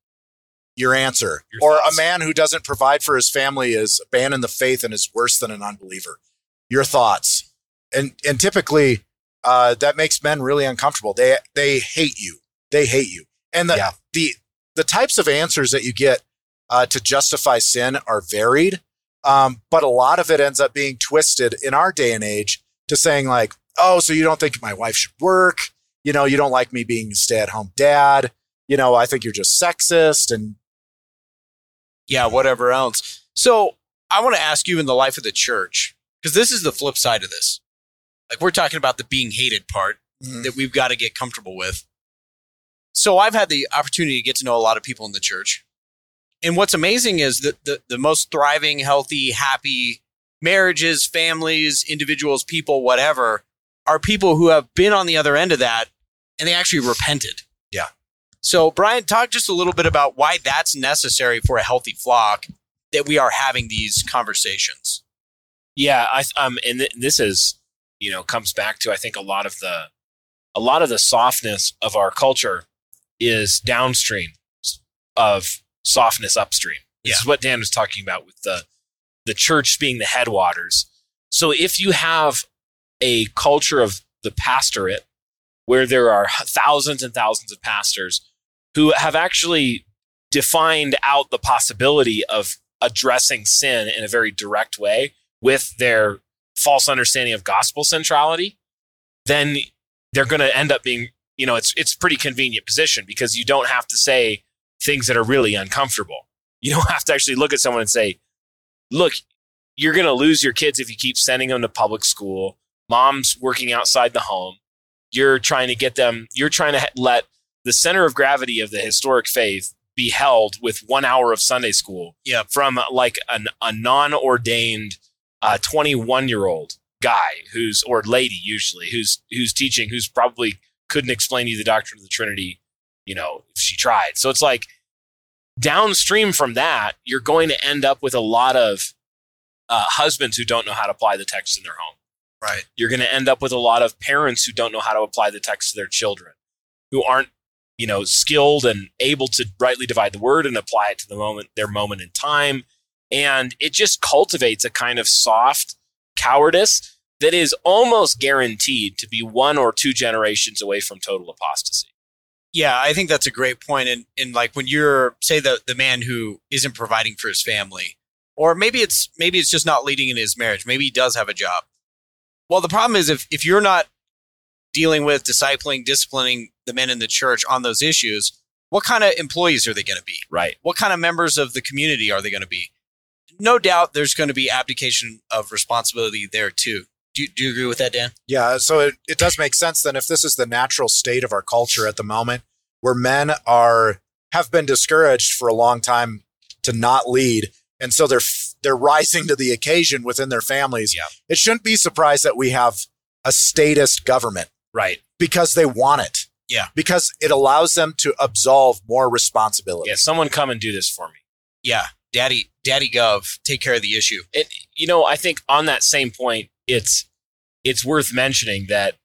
Your answer, Your or thoughts. a man who doesn't provide for his family is abandoned the faith and is worse than an unbeliever. Your thoughts, and and typically uh, that makes men really uncomfortable. They they hate you. They hate you. And the Yeah. the the types of answers that you get uh, to justify sin are varied, um, but a lot of it ends up being twisted in our day and age to saying like, "Oh, so you don't think my wife should work? You know, you don't like me being a stay-at-home dad? You know, I think you're just sexist." And yeah, whatever else. So I want to ask you in the life of the church, because this is the flip side of this. Like we're talking about the being hated part mm-hmm. that we've got to get comfortable with. So I've had the opportunity to get to know a lot of people in the church. And what's amazing is that the, the most thriving, healthy, happy marriages, families, individuals, people, whatever, are people who have been on the other end of that and they actually repented. Yeah. So, Brian, talk just a little bit about why that's necessary for a healthy flock that we are having these conversations. Yeah, I um, and th- this is you know comes back to I think a lot of the a lot of the softness of our culture is downstream of softness upstream. This Yeah. is what Dan was talking about with the the church being the headwaters. So if you have a culture of the pastorate where there are thousands and thousands of pastors who have actually defined out the possibility of addressing sin in a very direct way with their false understanding of gospel centrality, then they're going to end up being, you know, it's it's pretty convenient position because you don't have to say things that are really uncomfortable. You don't have to actually look at someone and say, "Look, you're going to lose your kids if you keep sending them to public school. Mom's working outside the home. You're trying to get them, you're trying to let the center of gravity of the historic faith be held with one hour of Sunday school from like an, a non ordained 21 year old guy who's, or lady usually, who's, who's teaching, who's probably couldn't explain to you the doctrine of the Trinity, you know, if she tried. So it's like downstream from that, you're going to end up with a lot of uh, husbands who don't know how to apply the text in their home. Right. You're going to end up with a lot of parents who don't know how to apply the text to their children, who aren't, you know, skilled and able to rightly divide the word and apply it to the moment, their moment in time. And it just cultivates a kind of soft cowardice that is almost guaranteed to be one or two generations away from total apostasy. Yeah, I think that's a great point. And and like when you're say the the man who isn't providing for his family, or maybe it's maybe it's just not leading in his marriage. Maybe he does have a job. Well, the problem is if if you're not dealing with discipling, disciplining the men in the church on those issues, what kind of employees are they going to be? Right. What kind of members of the community are they going to be? No doubt there's going to be abdication of responsibility there too. Do you, do you agree with that, Dan? Yeah, so it, it does make sense then if this is the natural state of our culture at the moment, where men are have been discouraged for a long time to not lead, and so they're they're rising to the occasion within their families. Yeah. It shouldn't be surprised that we have a statist government Right. because they want it. Yeah. because it allows them to absolve more responsibility. Yeah. Someone come and do this for me. Yeah, Daddy, Daddy Gov, take care of the issue. it, you know, I think on that same point, it's it's worth mentioning that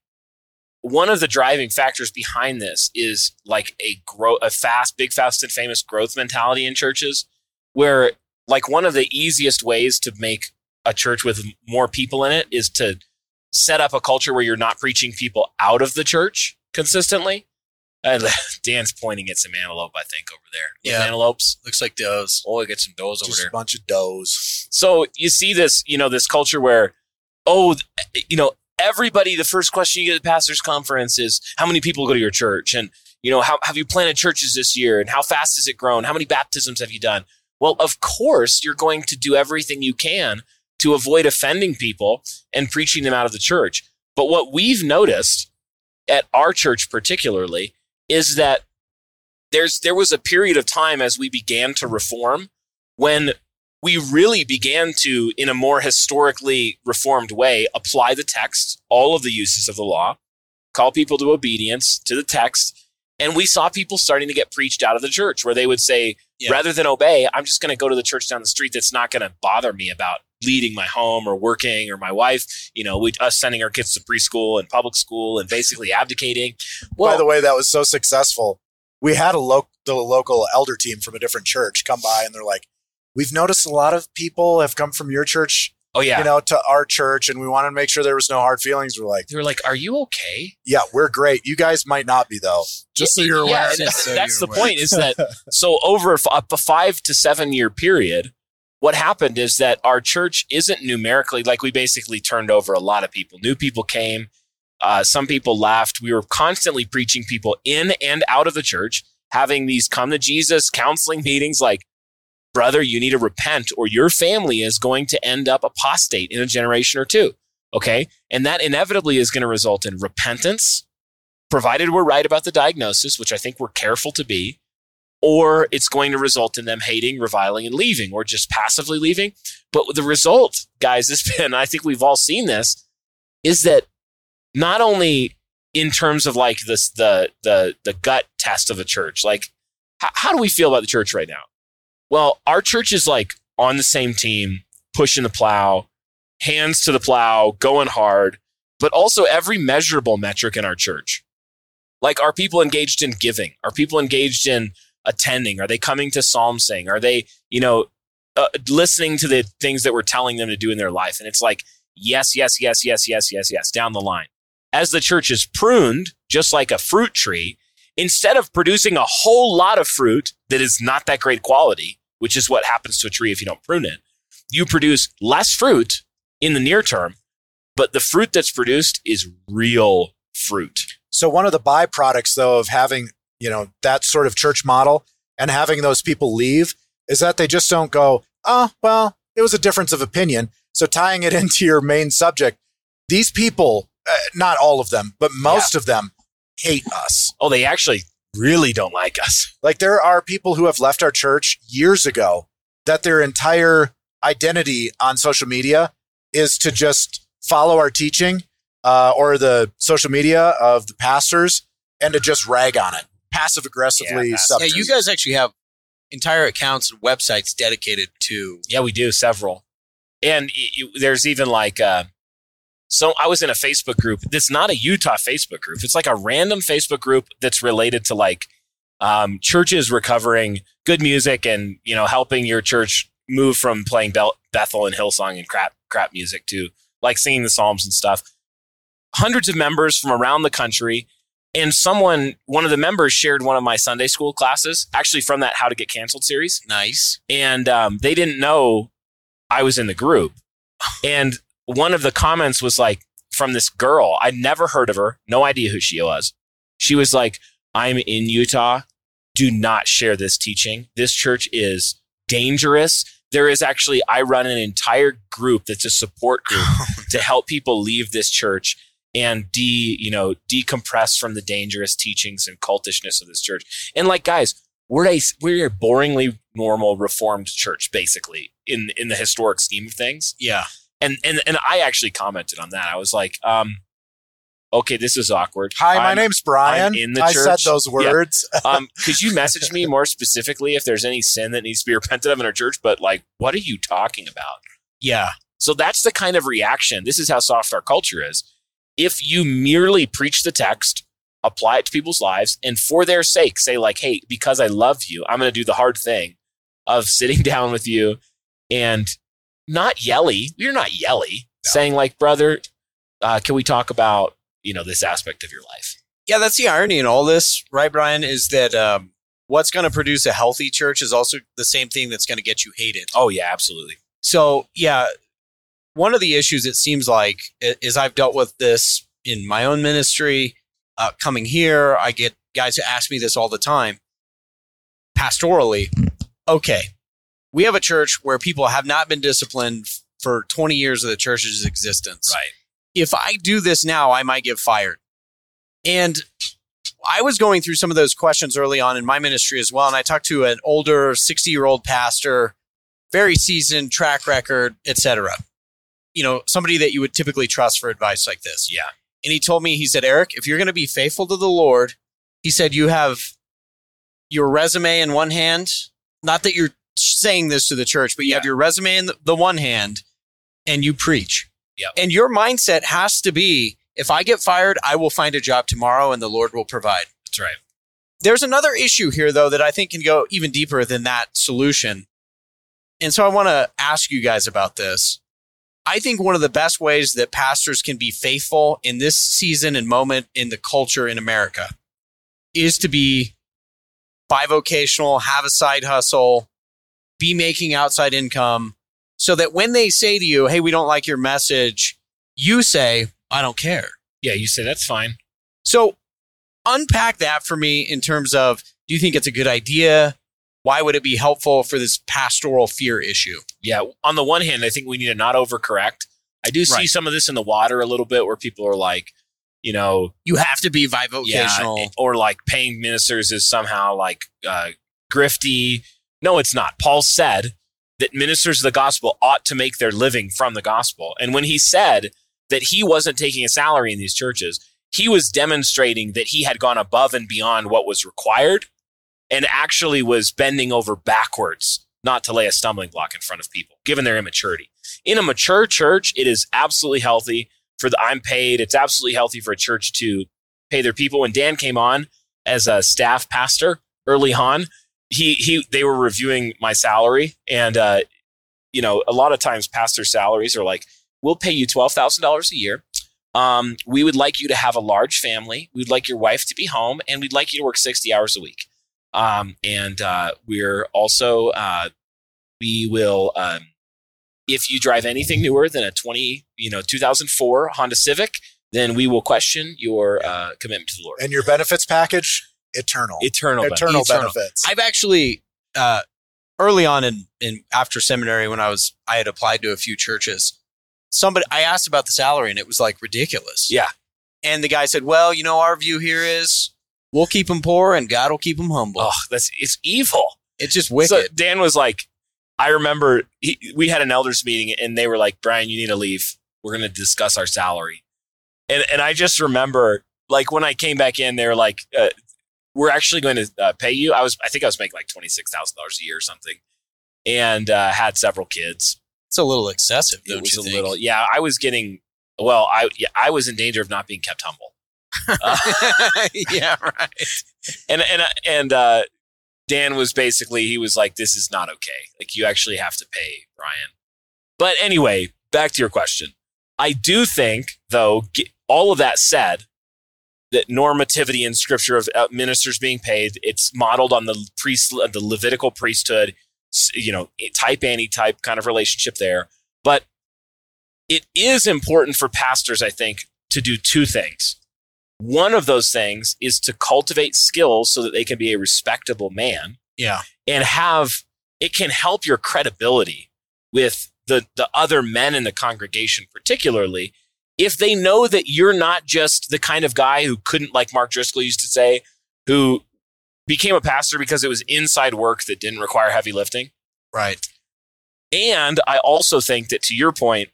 one of the driving factors behind this is like a grow a fast, big, fast, and famous growth mentality in churches, where like one of the easiest ways to make a church with more people in it is to set up a culture where you're not preaching people out of the church consistently. Uh, Dan's pointing at some antelope, I think, over there. Yeah. antelopes. Looks like does. Oh, I get some does over Just there. a bunch of does. So you see this, you know, this culture where, oh, you know, everybody, the first question you get at the pastor's conference is, how many people go to your church? And, you know, how have you planted churches this year? And how fast has it grown? How many baptisms have you done? Well, of course, you're going to do everything you can to avoid offending people and preaching them out of the church. But what we've noticed at our church, particularly, is that there's there was a period of time as we began to reform when we really began to, in a more historically reformed way, apply the text, all of the uses of the law, call people to obedience to the text. And we saw people starting to get preached out of the church where they would say, Yeah. rather than obey, I'm just going to go to the church down the street that's not going to bother me about leading my home or working or my wife, you know, we, us sending our kids to preschool and public school and basically abdicating. By the way, that was so successful. We had a lo- the local elder team from a different church come by, and they're like, "We've noticed a lot of people have come from your church, oh yeah. you know, to our church, and we wanted to make sure there was no hard feelings." We're like, they were like, are you okay? "Yeah, we're great. You guys might not be though. Just so you're Yeah, aware." and so that's the you're aware. point is that so over a f- a five to seven year period, what happened is that our church isn't numerically like we basically turned over a lot of people. New people came, uh, some people left. We were constantly preaching people in and out of the church, having these come to Jesus counseling meetings like, brother, you need to repent or your family is going to end up apostate in a generation or two. Okay. And that inevitably is going to result in repentance, provided we're right about the diagnosis, which I think we're careful to be, or it's going to result in them hating, reviling, and leaving, or just passively leaving. But the result, guys, has been, I think we've all seen this, is that not only in terms of like this the the the gut test of a church, like how, how do we feel about the church right now? Well, our church is like on the same team, pushing the plow, hands to the plow, going hard, but also every measurable metric in our church. Like, are people engaged in giving? Are people engaged in attending? Are they coming to psalm sing? Are they, you know, uh, listening to the things that we're telling them to do in their life. And it's like, yes, yes, yes, yes, yes, yes, yes, down the line. As the church is pruned, just like a fruit tree, instead of producing a whole lot of fruit that is not that great quality, which is what happens to a tree if you don't prune it, you produce less fruit in the near term, but the fruit that's produced is real fruit. So one of the byproducts though of having, you know, that sort of church model and having those people leave is that they just don't go, "Oh, well, it was a difference of opinion." So tying it into your main subject, these people, uh, not all of them, but most of them hate us. Oh, they actually really don't like us. Like there are people who have left our church years ago that their entire identity on social media is to just follow our teaching uh, or the social media of the pastors and to just rag on it passive aggressively. Yeah, Yeah, you guys actually have entire accounts and websites dedicated to. Yeah, we do several, and y- y- there's even like. Uh, so I was in a Facebook group. That's not a Utah Facebook group. It's like a random Facebook group that's related to like um, churches recovering good music and you know helping your church move from playing Bel- Bethel and Hillsong and crap crap music to like singing the Psalms and stuff. Hundreds of members from around the country. And someone, one of the members shared one of my Sunday school classes, actually from that How to Get Canceled series Nice. and um, they didn't know I was in the group. And one of the comments was like from this girl. I'd never heard of her, no idea who she was. She was like, I'm in Utah. Do not share this teaching. This church is dangerous. There is actually, I run an entire group that's a support group to help people leave this church and de, you know, decompress from the dangerous teachings and cultishness of this church. And like, guys, we're a we're a boringly normal reformed church basically in in the historic scheme of things Yeah. and and and i actually commented on that i was like um okay this is awkward Hi, my I'm- name's Brian. I'm in the I said church. those Yeah. words. um could you message me more specifically if there's any sin that needs to be repented of in our church but like what are you talking about Yeah. so that's the kind of reaction this is how soft our culture is if you merely preach the text apply it to people's lives and for their sake say like hey because i love you i'm going to do the hard thing of sitting down with you and not yelly you're not yelly saying like brother uh, can we talk about you know this aspect of your life Yeah, that's the irony in all this, right, Brian? Is that um, what's going to produce a healthy church is also the same thing that's going to get you hated. oh yeah absolutely So, yeah, one of the issues it seems like is I've dealt with this in my own ministry. Uh, coming here, I get guys who ask me this all the time. Pastorally, okay, we have a church where people have not been disciplined for 20 years of the church's existence. right If I do this now, I might get fired. And I was going through some of those questions early on in my ministry as well. And I talked to an older 60 year old pastor very seasoned track record, etc. You know, somebody that you would typically trust for advice like this. Yeah. And he told me, he said, Eric, if you're going to be faithful to the Lord, he said, you have your resume in one hand. Not that you're saying this to the church, but you have your resume in the, the one hand and you preach. Yep. And your mindset has to be if I get fired, I will find a job tomorrow and the Lord will provide. that's right There's another issue here, though, that I think can go even deeper than that solution. And so I want to ask you guys about this. I think one of the best ways that pastors can be faithful in this season and moment in the culture in America is to be bivocational, have a side hustle, be making outside income, so that when they say to you, hey, we don't like your message, you say, I don't care. yeah you say that's fine So unpack that for me in terms of do you think it's a good idea? Why would it be helpful for this pastoral fear issue? yeah on the one hand i think we need to not overcorrect i do see Right. some of this in the water a little bit where people are like you know You have to be bivocational. Yeah, or like paying ministers is somehow like uh, grifty. No, it's not. Paul said that ministers of the gospel ought to make their living from the gospel. And when he said that he wasn't taking a salary in these churches, he was demonstrating that he had gone above and beyond what was required and actually was bending over backwards not to lay a stumbling block in front of people, given their immaturity. In a mature church, it is absolutely healthy for the I'm paid. It's absolutely healthy for a church to pay their people. When Dan came on as a staff pastor early on, he he they were reviewing my salary and uh, you know, a lot of times pastor salaries are like, we'll pay you $12,000 a year. Um, we would like you to have a large family. We'd like your wife to be home and we'd like you to work 60 hours a week. Um, and uh, we're also, uh, we will, um, if you drive anything newer than a 20, you know, 2004 Honda Civic, then we will question your uh, commitment to the Lord. And your benefits package, eternal. Eternal, benefit. eternal, Eternal. benefits. I've actually uh, early on in, in after seminary when I was I had applied to a few churches. Somebody I asked about the salary and it was like ridiculous. Yeah. And the guy said, "Well, you know, our view here is we'll keep them poor and God will keep them humble." Oh, that's it's evil. It's just wicked. So Dan was like, I remember he, we had an elders meeting and they were like, Brian, you need to leave. We're going to discuss our salary. And, and I just remember like when I came back in, they were like, uh, we're actually going to uh, pay you. I was, I think I was making like $26,000 a year or something and uh, had several kids. it's a little excessive, It was a think? little, yeah, I was getting, well, I, yeah, I was in danger of not being kept humble. Uh, yeah, right. and and and uh, Dan was basically he was like, "This is not okay. Like you actually have to pay Brian." But anyway, back to your question. I do think, though, all of that said, that normativity in Scripture of uh, ministers being paid, it's modeled on the priest, the Levitical priesthood, you know, type anti-type kind of relationship there. But it is important for pastors, I think, to do two things. One of those things is to cultivate skills so that they can be a respectable man Yeah. and have it can help your credibility with the the other men in the congregation particularly if they know that you're not just the kind of guy who couldn't like Mark Driscoll used to say who became a pastor because it was inside work that didn't require heavy lifting Right. and I also think that to your point,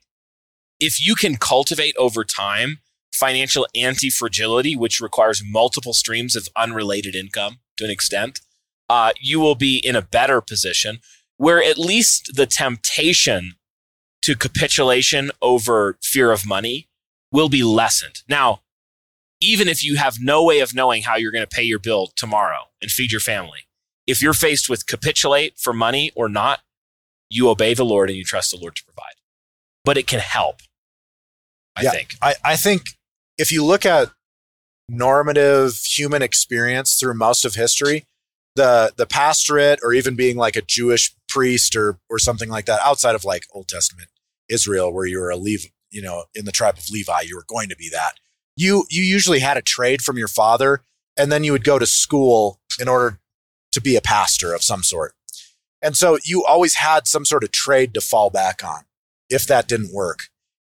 if you can cultivate over time financial anti fragility, which requires multiple streams of unrelated income to an extent, uh, you will be in a better position where at least the temptation to capitulation over fear of money will be lessened. Now, even if you have no way of knowing how you're going to pay your bill tomorrow and feed your family, if you're faced with capitulate for money or not, you obey the Lord and you trust the Lord to provide. But it can help, I Yeah. think. I, I think if you look at normative human experience through most of history, the the pastorate or even being like a Jewish priest or or something like that, outside of like Old Testament Israel, where you were a Levi, you know, in the tribe of Levi, you were going to be that. You you usually had a trade from your father, and then you would go to school in order to be a pastor of some sort. And so you always had some sort of trade to fall back on if that didn't work.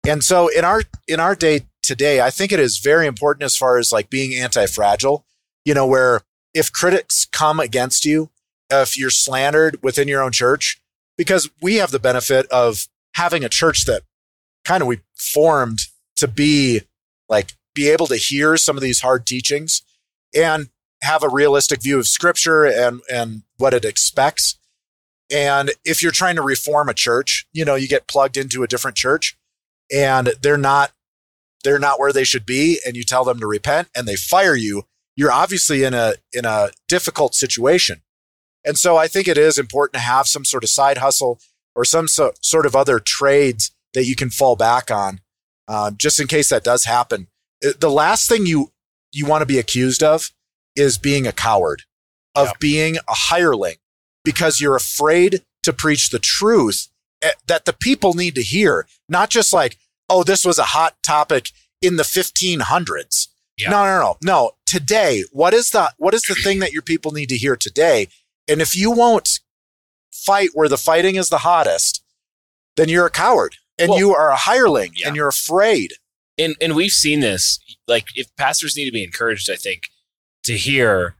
And so in our in our day today, I think it is very important as far as like being anti-fragile, you know, where if critics come against you, if you're slandered within your own church, because we have the benefit of having a church that kind of we formed to be like be able to hear some of these hard teachings and have a realistic view of scripture and and what it expects. And if you're trying to reform a church, you know, you get plugged into a different church and they're not they're not where they should be and you tell them to repent and they fire you, you're obviously in a in a difficult situation. And so I think it is important to have some sort of side hustle or some so, sort of other trades that you can fall back on, uh, just in case that does happen. Uh, The last thing you you want to be accused of is being a coward, of being a hireling, because you're afraid to preach the truth eh, that the people need to hear, not just like, oh, this was a hot topic in the 1500s. Yeah. No, no, no, no. Today, what is the what is the thing that your people need to hear today? And if you won't fight where the fighting is the hottest, then you're a coward and Well- you are a hireling Yeah. and you're afraid. and and we've seen this like if pastors need to be encouraged i think to hear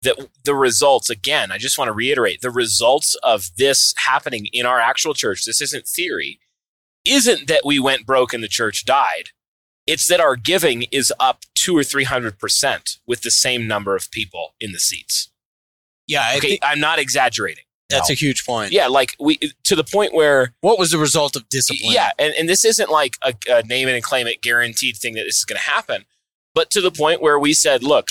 that the results again i just want to reiterate the results of this happening in our actual church this isn't theory isn't that we went broke and the church died it's that our giving is up two or three hundred percent with the same number of people in the seats Yeah, I okay i'm not exaggerating that's a huge point. yeah like we to the point where What was the result of discipline? yeah, and, and this isn't like a, a name it and claim it guaranteed thing that this is going to happen, but to the point where we said, look,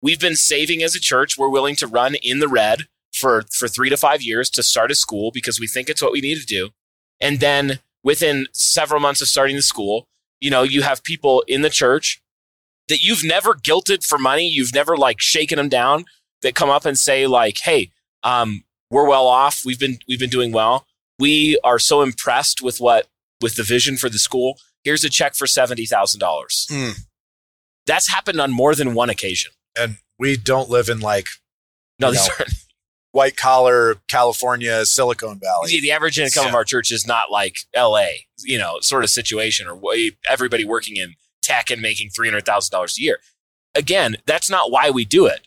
we've been saving as a church. We're willing to run in the red for for three to five years to start a school because we think it's what we need to do, and then within several months of starting the school, you know, you have people in the church that you've never guilted for money, you've never like shaken them down, that come up and say like, "Hey, um, we're well off. We've been we've been doing well. We are so impressed with what with the vision for the school. Here's a check for seventy thousand dollars." Mm. That's happened on more than one occasion. And we don't live in like No, You these know, white collar California, Silicon Valley. See, the average income of our church is not like L.A. You know, sort of situation or everybody working in tech and making three hundred thousand dollars a year. Again, that's not why we do it.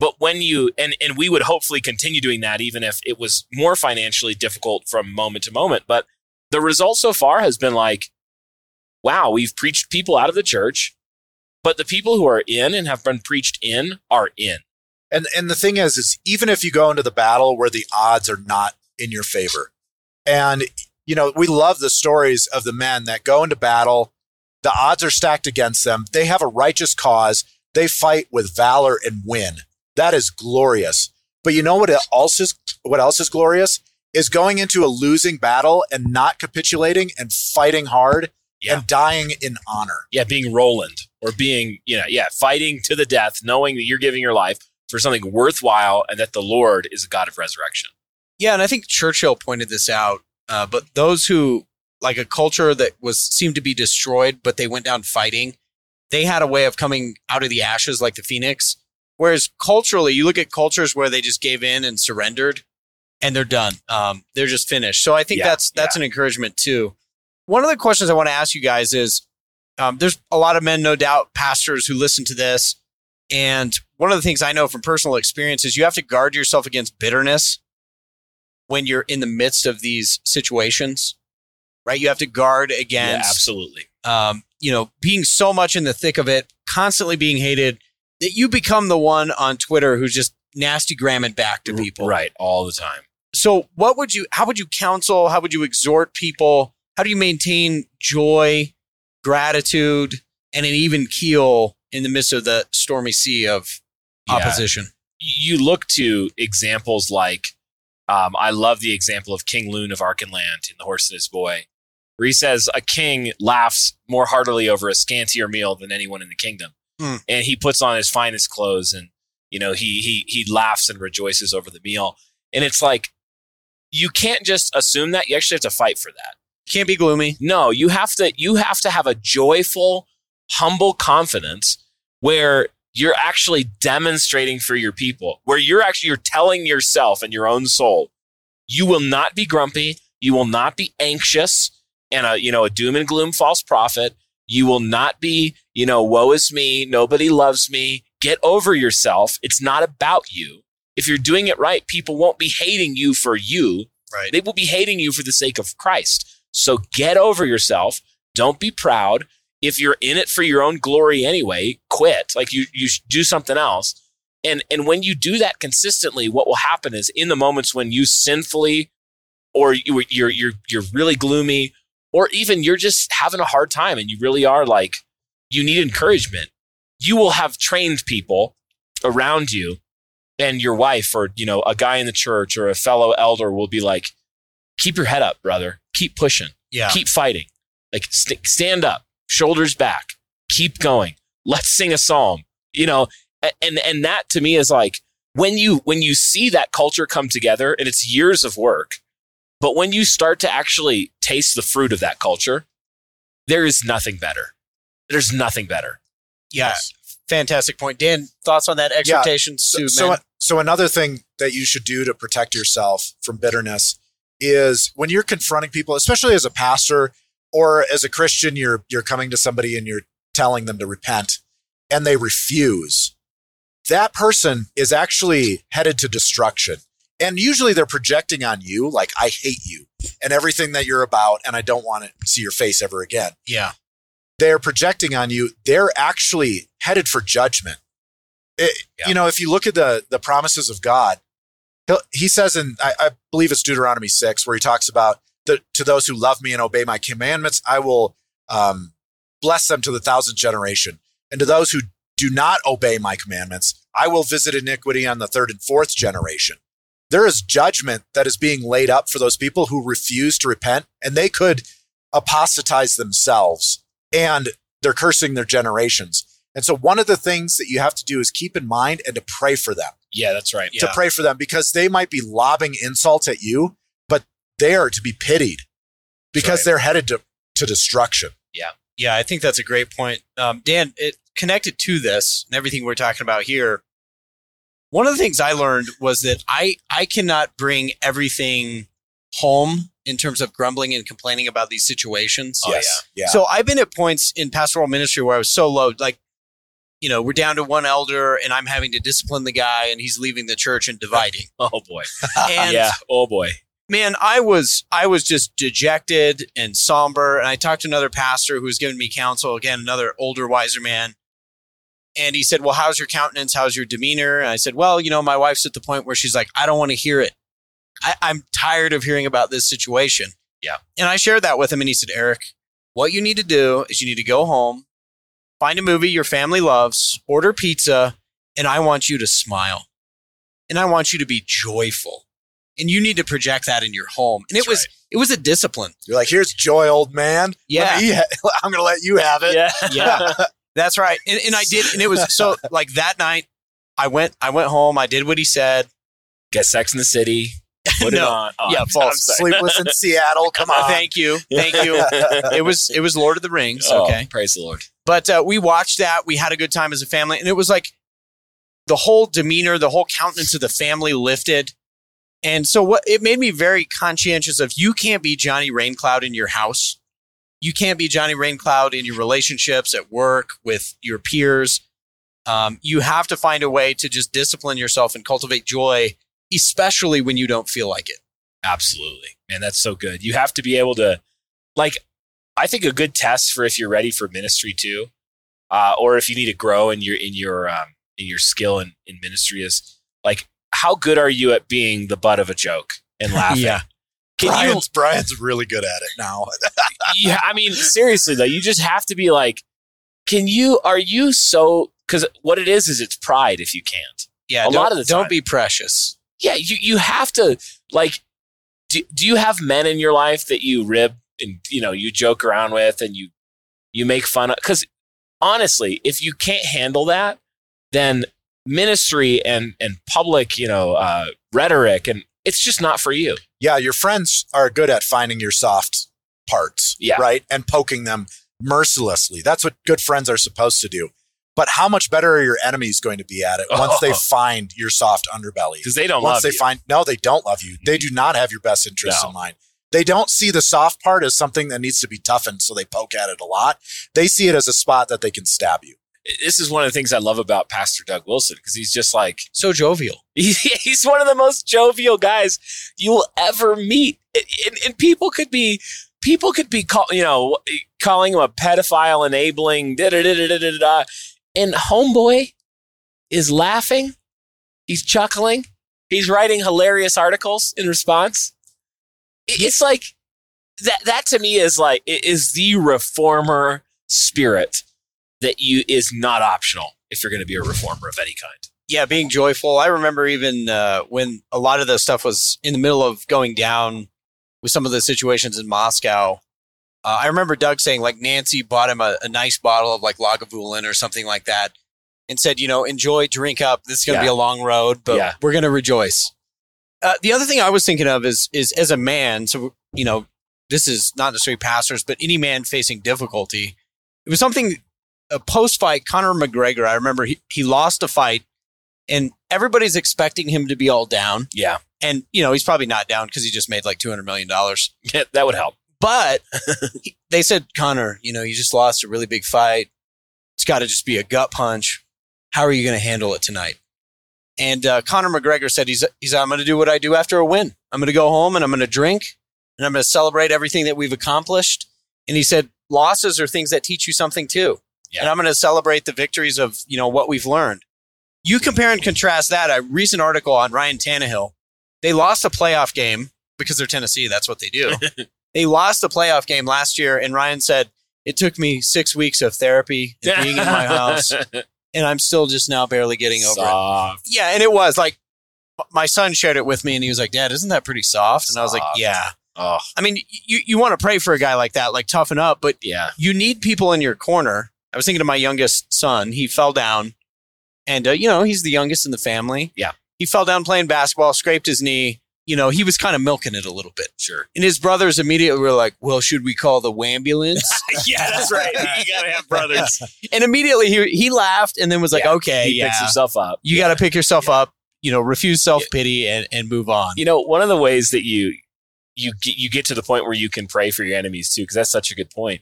But when you and and we would hopefully continue doing that, even if it was more financially difficult from moment to moment. But the result so far has been like, wow, we've preached people out of the church, but the people who are in and have been preached in are in. And and the thing is, is even if you go into the battle where the odds are not in your favor, and you know we love the stories of the men that go into battle, the odds are stacked against them. They have a righteous cause. They fight with valor and win. That is glorious. But you know what else is what else is glorious is going into a losing battle and not capitulating and fighting hard Yeah. and dying in honor. yeah, being Roland or being, you know, yeah, fighting to the death, knowing that you're giving your life for something worthwhile and that the Lord is a God of resurrection. Yeah, and I think Churchill pointed this out. Uh, but those who like a culture that was seemed to be destroyed, but they went down fighting, they had a way of coming out of the ashes like the phoenix. Whereas culturally, you look at cultures where they just gave in and surrendered, and they're done. Um, they're just finished. So I think Yeah, that's that's an encouragement too. One of the questions I want to ask you guys is: um, There's a lot of men, no doubt, pastors who listen to this, and one of the things I know from personal experience is you have to guard yourself against bitterness when you're in the midst of these situations, right? You have to guard Yeah, against, absolutely. um, you know, being so much in the thick of it, constantly being hated, that you become the one on Twitter who's just nasty gramming back to people. Right, all the time. So, what would you, how would you counsel? How would you exhort people? How do you maintain joy, gratitude, and an even keel in the midst of the stormy sea of Yeah. opposition? You look to examples like, um, I love the example of King Lune of Archenland in The Horse and His Boy, where he says, A king laughs more heartily over a scantier meal than anyone in the kingdom. Hmm. And he puts on his finest clothes and, you know, he, he, he laughs and rejoices over the meal. And it's like, you can't just assume that. You actually have to fight for that. Can't be gloomy. No, you have to you have to have a joyful, humble confidence where you're actually demonstrating for your people, where you're actually you're telling yourself and your own soul, you will not be grumpy, you will not be anxious and a you know a doom and gloom false prophet. You will not be, you know, woe is me, nobody loves me. Get over yourself. It's not about you. If you're doing it right, people won't be hating you for you. Right. They will be hating you for the sake of Christ. So get over yourself. Don't be proud. If you're in it for your own glory anyway, quit. Like you, you do something else. And, and when you do that consistently, what will happen is in the moments when you sinfully or you, you're, you're, you're really gloomy or even you're just having a hard time and you really are like, you need encouragement. You will have trained people around you and your wife or, you know, a guy in the church or a fellow elder will be like, keep your head up, brother. Keep pushing. Yeah. Keep fighting. Like st- stand up, shoulders back, keep going. Let's sing a psalm. You know, and and that to me is like when you when you see that culture come together and it's years of work, but when you start to actually taste the fruit of that culture, there is nothing better. There's nothing better. Yeah. Fantastic point. Dan, thoughts on that exhortation So, to so, so another thing that you should do to protect yourself from bitterness is when you're confronting people, especially as a pastor or as a Christian, you're you're coming to somebody and you're telling them to repent and they refuse. That person is actually headed to destruction. And usually they're projecting on you like I hate you and everything that you're about and I don't want to see your face ever again yeah. they're projecting on you, they're actually headed for judgment. It- Yeah. You know, if you look at the the promises of God, he'll, he says in I, I believe it's Deuteronomy six, where he talks about the to those who love me and obey my commandments, I will um, bless them to the thousandth generation, and to those who do not obey my commandments, I will visit iniquity on the third and fourth generation. there is judgment that is being laid up for those people who refuse to repent and they could apostatize themselves and they're cursing their generations. And so one of the things that you have to do is keep in mind and to pray for them. Yeah, that's right. To pray for them because they might be lobbing insults at you, they are to be pitied because right. they're headed to, to destruction. Yeah, Yeah. I think that's a great point. Um, Dan, it connected to this and everything we're talking about here. One of the things I learned was that I I cannot bring everything home in terms of grumbling and complaining about these situations. Oh, yes. Yeah. So I've been at points in pastoral ministry where I was so low, like, you know, we're down to one elder and I'm having to discipline the guy and he's leaving the church and dividing. Oh boy. And yeah. Oh boy. Man, I was I was just dejected and somber. And I talked to another pastor who was giving me counsel, again, another older, wiser man. And he said, Well, how's your countenance? How's your demeanor? And I said, Well, you know, my wife's at the point where she's like, I don't want to hear it. I, I'm tired of hearing about this situation. Yeah. And I shared that with him, and he said, Eric, what you need to do is you need to go home, find a movie your family loves, order pizza, and I want you to smile. And I want you to be joyful. And you need to project that in your home. And it That's was it was a discipline. You're like, here's joy, old man. Yeah. ha- I'm going to let you have it. Yeah. Yeah. That's right. And, and I did, and it was so like that night. I went. I went home. I did what he said. Get Sex in the City. Put it No. on. Oh, Yeah, false. I'm. Sleepless in Seattle. Come on. Thank you. Thank you. It was it was Lord of the Rings. Oh, Okay, Praise the Lord. but uh, we watched that. We had a good time as a family, and it was like the whole demeanor, the whole countenance of the family lifted. And so what it made me very conscientious of you can't be Johnny Raincloud in your house. You can't be Johnny Raincloud in your relationships at work with your peers. Um, you have to find a way to just discipline yourself and cultivate joy, especially when you don't feel like it. Absolutely. Man, that's so good. You have to be able to, like, I think a good test for if you're ready for ministry too, uh, or if you need to grow in your in your um, in your skill in, in ministry is like how good are you at being the butt of a joke and laughing? Yeah. Can Brian's, Brian's really good at it now. Yeah. I mean, seriously though, you just have to be like, can you? Are you so? Because what it is is it's pride if you can't. Yeah, A lot of the don't be precious. Yeah, you you have to like. Do, do you have men in your life that you rib and you know you joke around with and you you make fun of? Because honestly, if you can't handle that, then ministry and and public you know uh, rhetoric and it's just not for you. yeah, your friends are good at finding your soft parts, Yeah. right? And poking them mercilessly. That's what good friends are supposed to do. But how much better are your enemies going to be at it once they Oh. find your soft underbelly? Because they don't Once love they you. find no, they don't love you. They do not have your best interests No. in mind. They don't see the soft part as something that needs to be toughened, so they poke at it a lot. They see it as a spot that they can stab you. This is one of the things I love about Pastor Doug Wilson because he's just like So jovial. He's one of the most jovial guys you will ever meet. And, and, people could be people could be call, you know calling him a pedophile enabling da da da da da da da and homeboy is laughing. He's chuckling. He's writing hilarious articles in response. It's like that that to me is like is the reformer spirit that you is not optional if you're going to be a reformer of any kind Yeah, being joyful. I remember even uh, when a lot of the stuff was in the middle of going down with some of the situations in Moscow. Uh, I remember Doug saying like Nancy bought him a, a nice bottle of like Lagavulin or something like that, and said, you know, enjoy, drink up. This is going to be a long road, but Yeah. we're going to rejoice. Uh, the other thing I was thinking of is is as a man. So you know, this is not necessarily pastors, but any man facing difficulty. It was something a post fight. Conor McGregor. I remember he, he lost a fight and everybody's expecting him to be all down. yeah And you know he's probably not down because he just made like two hundred million dollars. Yeah, that would help. But they said, Conor, you know, you just lost a really big fight. It's got to just be a gut punch. How are you going to handle it tonight? And uh, Conor McGregor said, he's, he's I'm going to do what I do after a win. I'm going to go home and I'm going to drink and I'm going to celebrate everything that we've accomplished. And he said, losses are things that teach you something too. Yeah. And I'm going to celebrate the victories of, you know, what we've learned. You compare and contrast that. A recent article on Ryan Tannehill. They lost a playoff game because they're Tennessee. That's what they do. they lost a playoff game last year, and Ryan said, It took me six weeks of therapy and being in my house, and I'm still just now barely getting over it. Yeah, and it was like my son shared it with me and he was like, Dad, isn't that pretty soft? And I was like, Yeah. Oh, I mean, you, you want to pray for a guy like that, like toughen up, but yeah. you need people in your corner. I was thinking of my youngest son. He fell down, and uh, you know he's the youngest in the family. Yeah. he fell down playing basketball, scraped his knee. You know, he was kind of milking it a little bit. Sure. And his brothers immediately were like, "Well, should we call the ambulance?" yeah, that's right. You gotta have brothers. and immediately he he laughed and then was like, Yeah, "Okay, he yeah, picks himself up. you got to pick yourself up. You know, refuse self pity and and move on." You know, one of the ways that you you you get to the point where you can pray for your enemies too, because that's such a good point.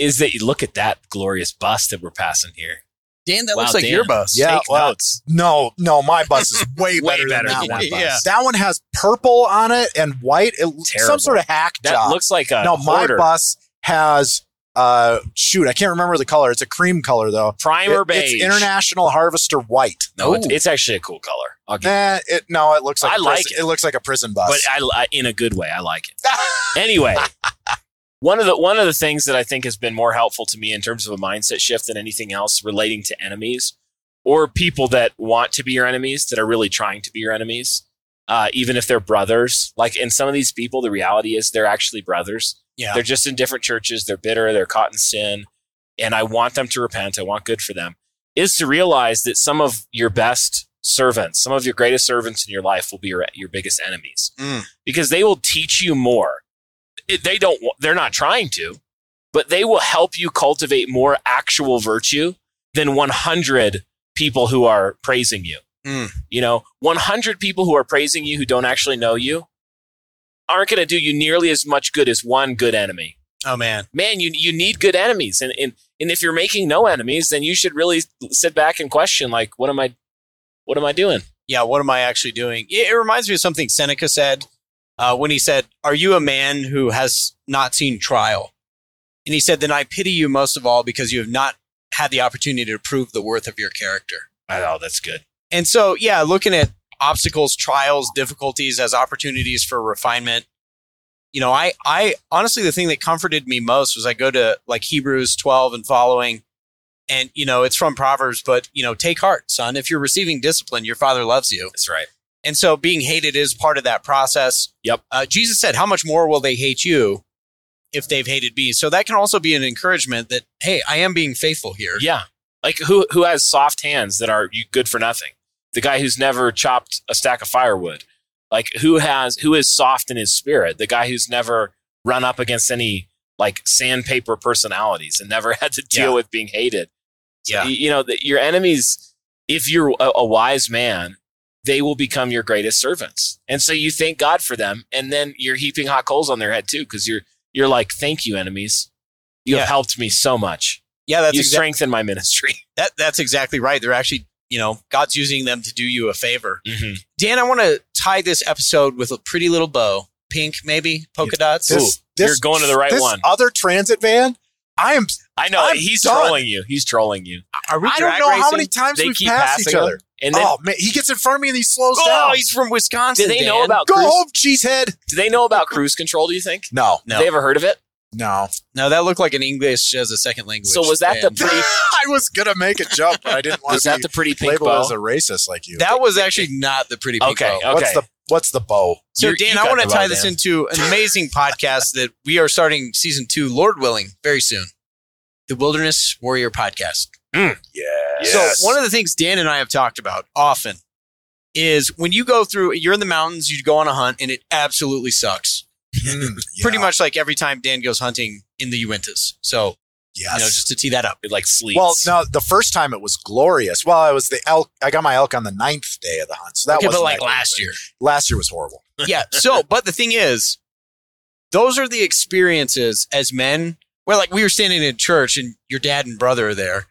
Is that you look at that glorious bus that we're passing here? Dan, that Wow, looks like Dan. your bus. Yeah, Take well, notes. No, no, my bus is way, Way better, better than than that one. that Yeah. That one has purple on it and white. It, some sort of hack That job. looks like a no, my bus has uh shoot, I can't remember the color. It's a cream color though. primer It- beige. It's International Harvester White. no, it's, it's actually a cool color. I'll it no, it looks like I a like prison, it. it looks like a prison bus. but I, I in a good way. I like it. anyway, one of the one of the things that I think has been more helpful to me in terms of a mindset shift than anything else relating to enemies or people that want to be your enemies that are really trying to be your enemies, uh, even if they're brothers. Like in some of these people, the reality is they're actually brothers. Yeah. They're just in different churches. They're bitter. They're caught in sin, and I want them to repent. I want good for them. Is to realize that some of your best servants, some of your greatest servants in your life will be your, your biggest enemies Mm. because they will teach you more. It- they don't, they're not trying to, but they will help you cultivate more actual virtue than 100 people who are praising you. Mm. You know, 100 people who are praising you who don't actually know you aren't going to do you nearly as much good as one good enemy. Oh man. Man, you, you need good enemies. And, and, and if you're making no enemies, then you should really sit back and question, like, what am I, what am I doing? yeah, what am I actually doing? It, it reminds me of something Seneca said uh, when he said, Are you a man who has not seen trial? And he said, Then I pity you most of all because you have not had the opportunity to prove the worth of your character. Oh, that's good. And so, yeah, looking at obstacles, trials, difficulties as opportunities for refinement. You know, I, I honestly, the thing that comforted me most was I go to like Hebrews 12 and following, and, you know, it's from Proverbs, but, you know, take heart, son. If you're receiving discipline, your father loves you. That's right. And so being hated is part of that process. Yep. Uh, Jesus said, How much more will they hate you if they've hated me? So that can also be an encouragement that, hey, I am being faithful here. Yeah. Like who who has soft hands that are good for nothing? The guy who's never chopped a stack of firewood. Like who has who is soft in his spirit? The guy who's never run up against any like sandpaper personalities and never had to deal Yeah. with being hated. So, Yeah. You know, that your enemies, if you're a, a wise man, they will become your greatest servants. And so you thank God for them, and then you're heaping hot coals on their head too, because you're you're like, thank you, enemies. You Yeah. have helped me so much Yeah, that's you exactly strengthen my ministry. that, that's exactly right. They're actually, you know, God's using them to do you a favor. Mm-hmm. Dan, I want to tie this episode with a pretty little bow. Pink, maybe polka dots. This- Ooh, you're going to the right this one. Other transit van. I am. I know I'm he's done. trolling you. He's trolling you. Are we I don't drag know how many times They we've keep passed each passing other. And then oh man, he gets in front of me and he slows Oh, down. he's from Wisconsin. do they know about Go cruise? home, cheesehead. Do they know about cruise control? Do you think? No, No. Have they ever heard of it? no. No, that looked like an English as a second language. So was that the pretty? I was gonna make a jump, but I didn't want Was to that be the pretty pink labeled bow? as a racist like you. That was actually not the pretty pink Okay, bow. okay. What's the What's the bow? So, You're- Dan, you I want to tie this Dan. into an amazing podcast that we are starting season two, Lord willing, very soon. The Wilderness Warrior Podcast. Mm. Yeah. So, one of the things Dan and I have talked about often is when you go through, you're in the mountains, you go on a hunt, and it absolutely sucks. Hmm, Pretty much like every time Dan goes hunting in the Uintas. So, Yes. you know, just to tee that up. It like sleeps. well, no, the first time it was glorious. Well, I was the elk. I got my elk on the ninth day of the hunt, so that okay, was but like last year. Last year was horrible. yeah. So, but the thing is, those are the experiences as men where, like, we were standing in church and your dad and brother are there,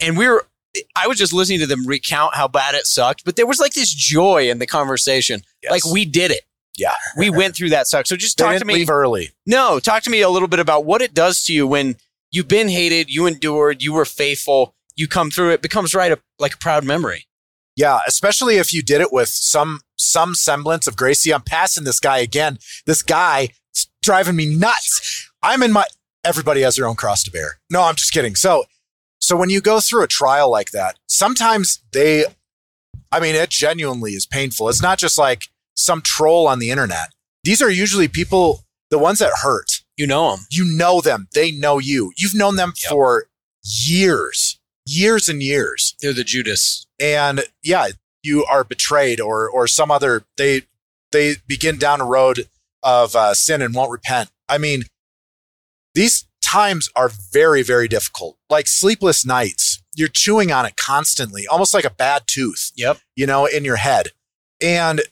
and we were. I was just listening to them recount how bad it sucked, but there was like this joy in the conversation. Yes. Like we did it. Yeah. We went through that suck. So just talk to me. leave early. No, talk to me a little bit about what it does to you when you've been hated, you endured, you were faithful, you come through. It becomes right a, like a proud memory. Yeah, especially if you did it with some some semblance of grace. See, I'm passing this guy again. This guy is driving me nuts. I'm in my everybody has their own cross to bear. No, I'm just kidding. So so when you go through a trial like that, sometimes they I mean, it genuinely is painful. It's not just like some troll on the internet. These are usually people, the ones that hurt. You know them. You know them. They know you. You've known them Yep. for years, years and years. They're the Judas. And yeah, you are betrayed or, or some other, they, they begin down a road of uh, sin and won't repent. I mean, these times are very, very difficult. Like sleepless nights, you're chewing on it constantly, almost like a bad tooth Yep. you know, in your head. And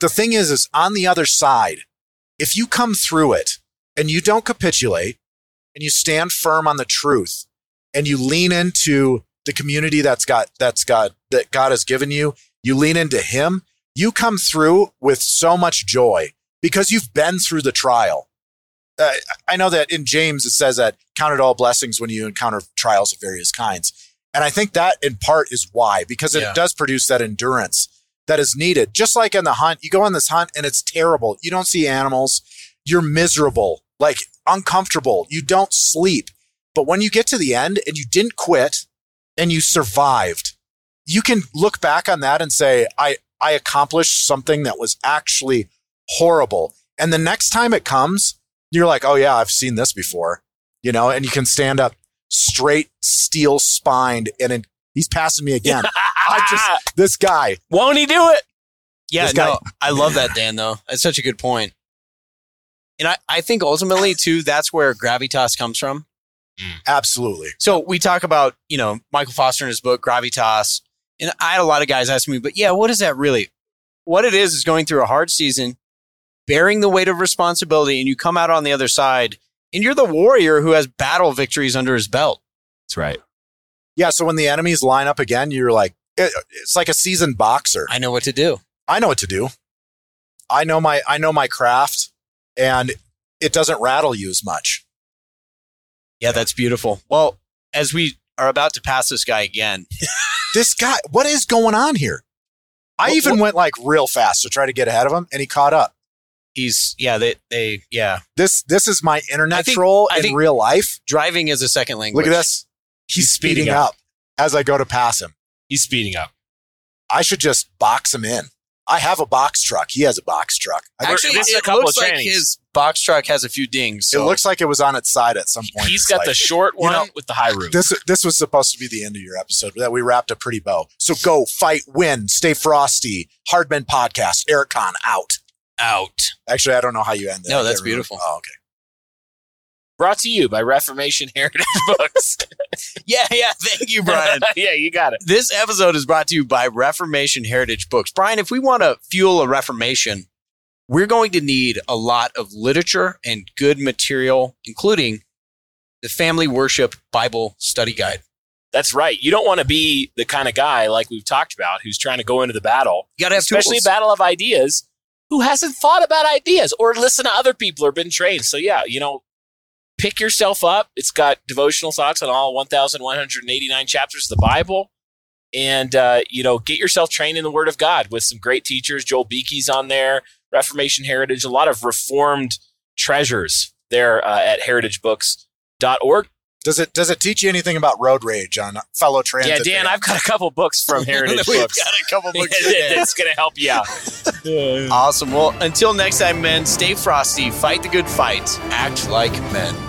the thing is, is on the other side, if you come through it and you don't capitulate and you stand firm on the truth and you lean into the community that's got, that's got, that God has given you, you lean into Him, you come through with so much joy because you've been through the trial. Uh, I know that in James it says that count it all blessings when you encounter trials of various kinds. And I think that in part is why, because it Yeah. does produce that endurance that is needed. Just like in the hunt, you go on this hunt and it's terrible. You don't see animals. You're miserable, like uncomfortable. You don't sleep. But when you get to the end and you didn't quit and you survived, you can look back on that and say, I, I accomplished something that was actually horrible. And the next time it comes, you're like, oh yeah, I've seen this before, you know, and you can stand up straight, steel spined, and it, he's passing me again. I just, this guy, won't he do it? Yeah, guy- no, I love that, Dan, though. That's such a good point. And I, I think ultimately, too, that's where gravitas comes from. Mm. absolutely. So we talk about, you know, Michael Foster in his book, Gravitas. And I had a lot of guys ask me, but yeah, what is that really? What it is is going through a hard season, bearing the weight of responsibility, and you come out on the other side, and you're the warrior who has battle victories under his belt. That's right. Yeah. So when the enemies line up again, you're like, it, it's like a seasoned boxer. I know what to do. I know what to do. I know my, I know my craft and it doesn't rattle you as much. Yeah, that's beautiful. Well, as we are about to pass this guy again, This guy, what is going on here? I What- even what- went like real fast to try to get ahead of him and he caught up. He's, yeah, they, they, yeah, This, this is my internet I think- troll I in real life. driving is a second language. Look at this. He's, He's speeding, speeding up. up. as I go to pass him. He's speeding up. I should just box him in. I have a box truck. He has a box truck. I, Actually, This is a it couple looks of like trainings. his box truck has a few dings. it looks like it was on its side at some point. He's It's got like- the short you one know, with the high roof. this this was supposed to be the end of your episode, but that we wrapped a pretty bow. So go fight, win, stay frosty. Hard Men podcast. Eric Conn out. Out. Actually, I don't know how you end it. No, that's beautiful. Oh, okay. Brought to you by Reformation Heritage Books. Yeah, yeah. Thank you, Brian. yeah, you got it. this episode is brought to you by Reformation Heritage Books. Brian, if we want to fuel a reformation, we're going to need a lot of literature and good material, including the Family Worship Bible Study Guide. That's right. You don't want to be the kind of guy like we've talked about who's trying to go into the battle, You got to have especially tools. a battle of ideas, who hasn't thought about ideas or listened to other people or been trained. So yeah, you know, pick yourself up. It's got devotional thoughts on all 1,189 chapters of the Bible. And, uh, you know, get yourself trained in the Word of God with some great teachers. Joel Beeke's on there, Reformation Heritage, a lot of reformed treasures there uh, at heritagebooks.org. Does it does it teach you anything about road rage on fellow transit? Yeah, Dan, fans? I've got a couple books from Heritage We've Books. got a couple books. that's going to help you out. awesome. Well, until next time, men, stay frosty, fight the good fight, act like men.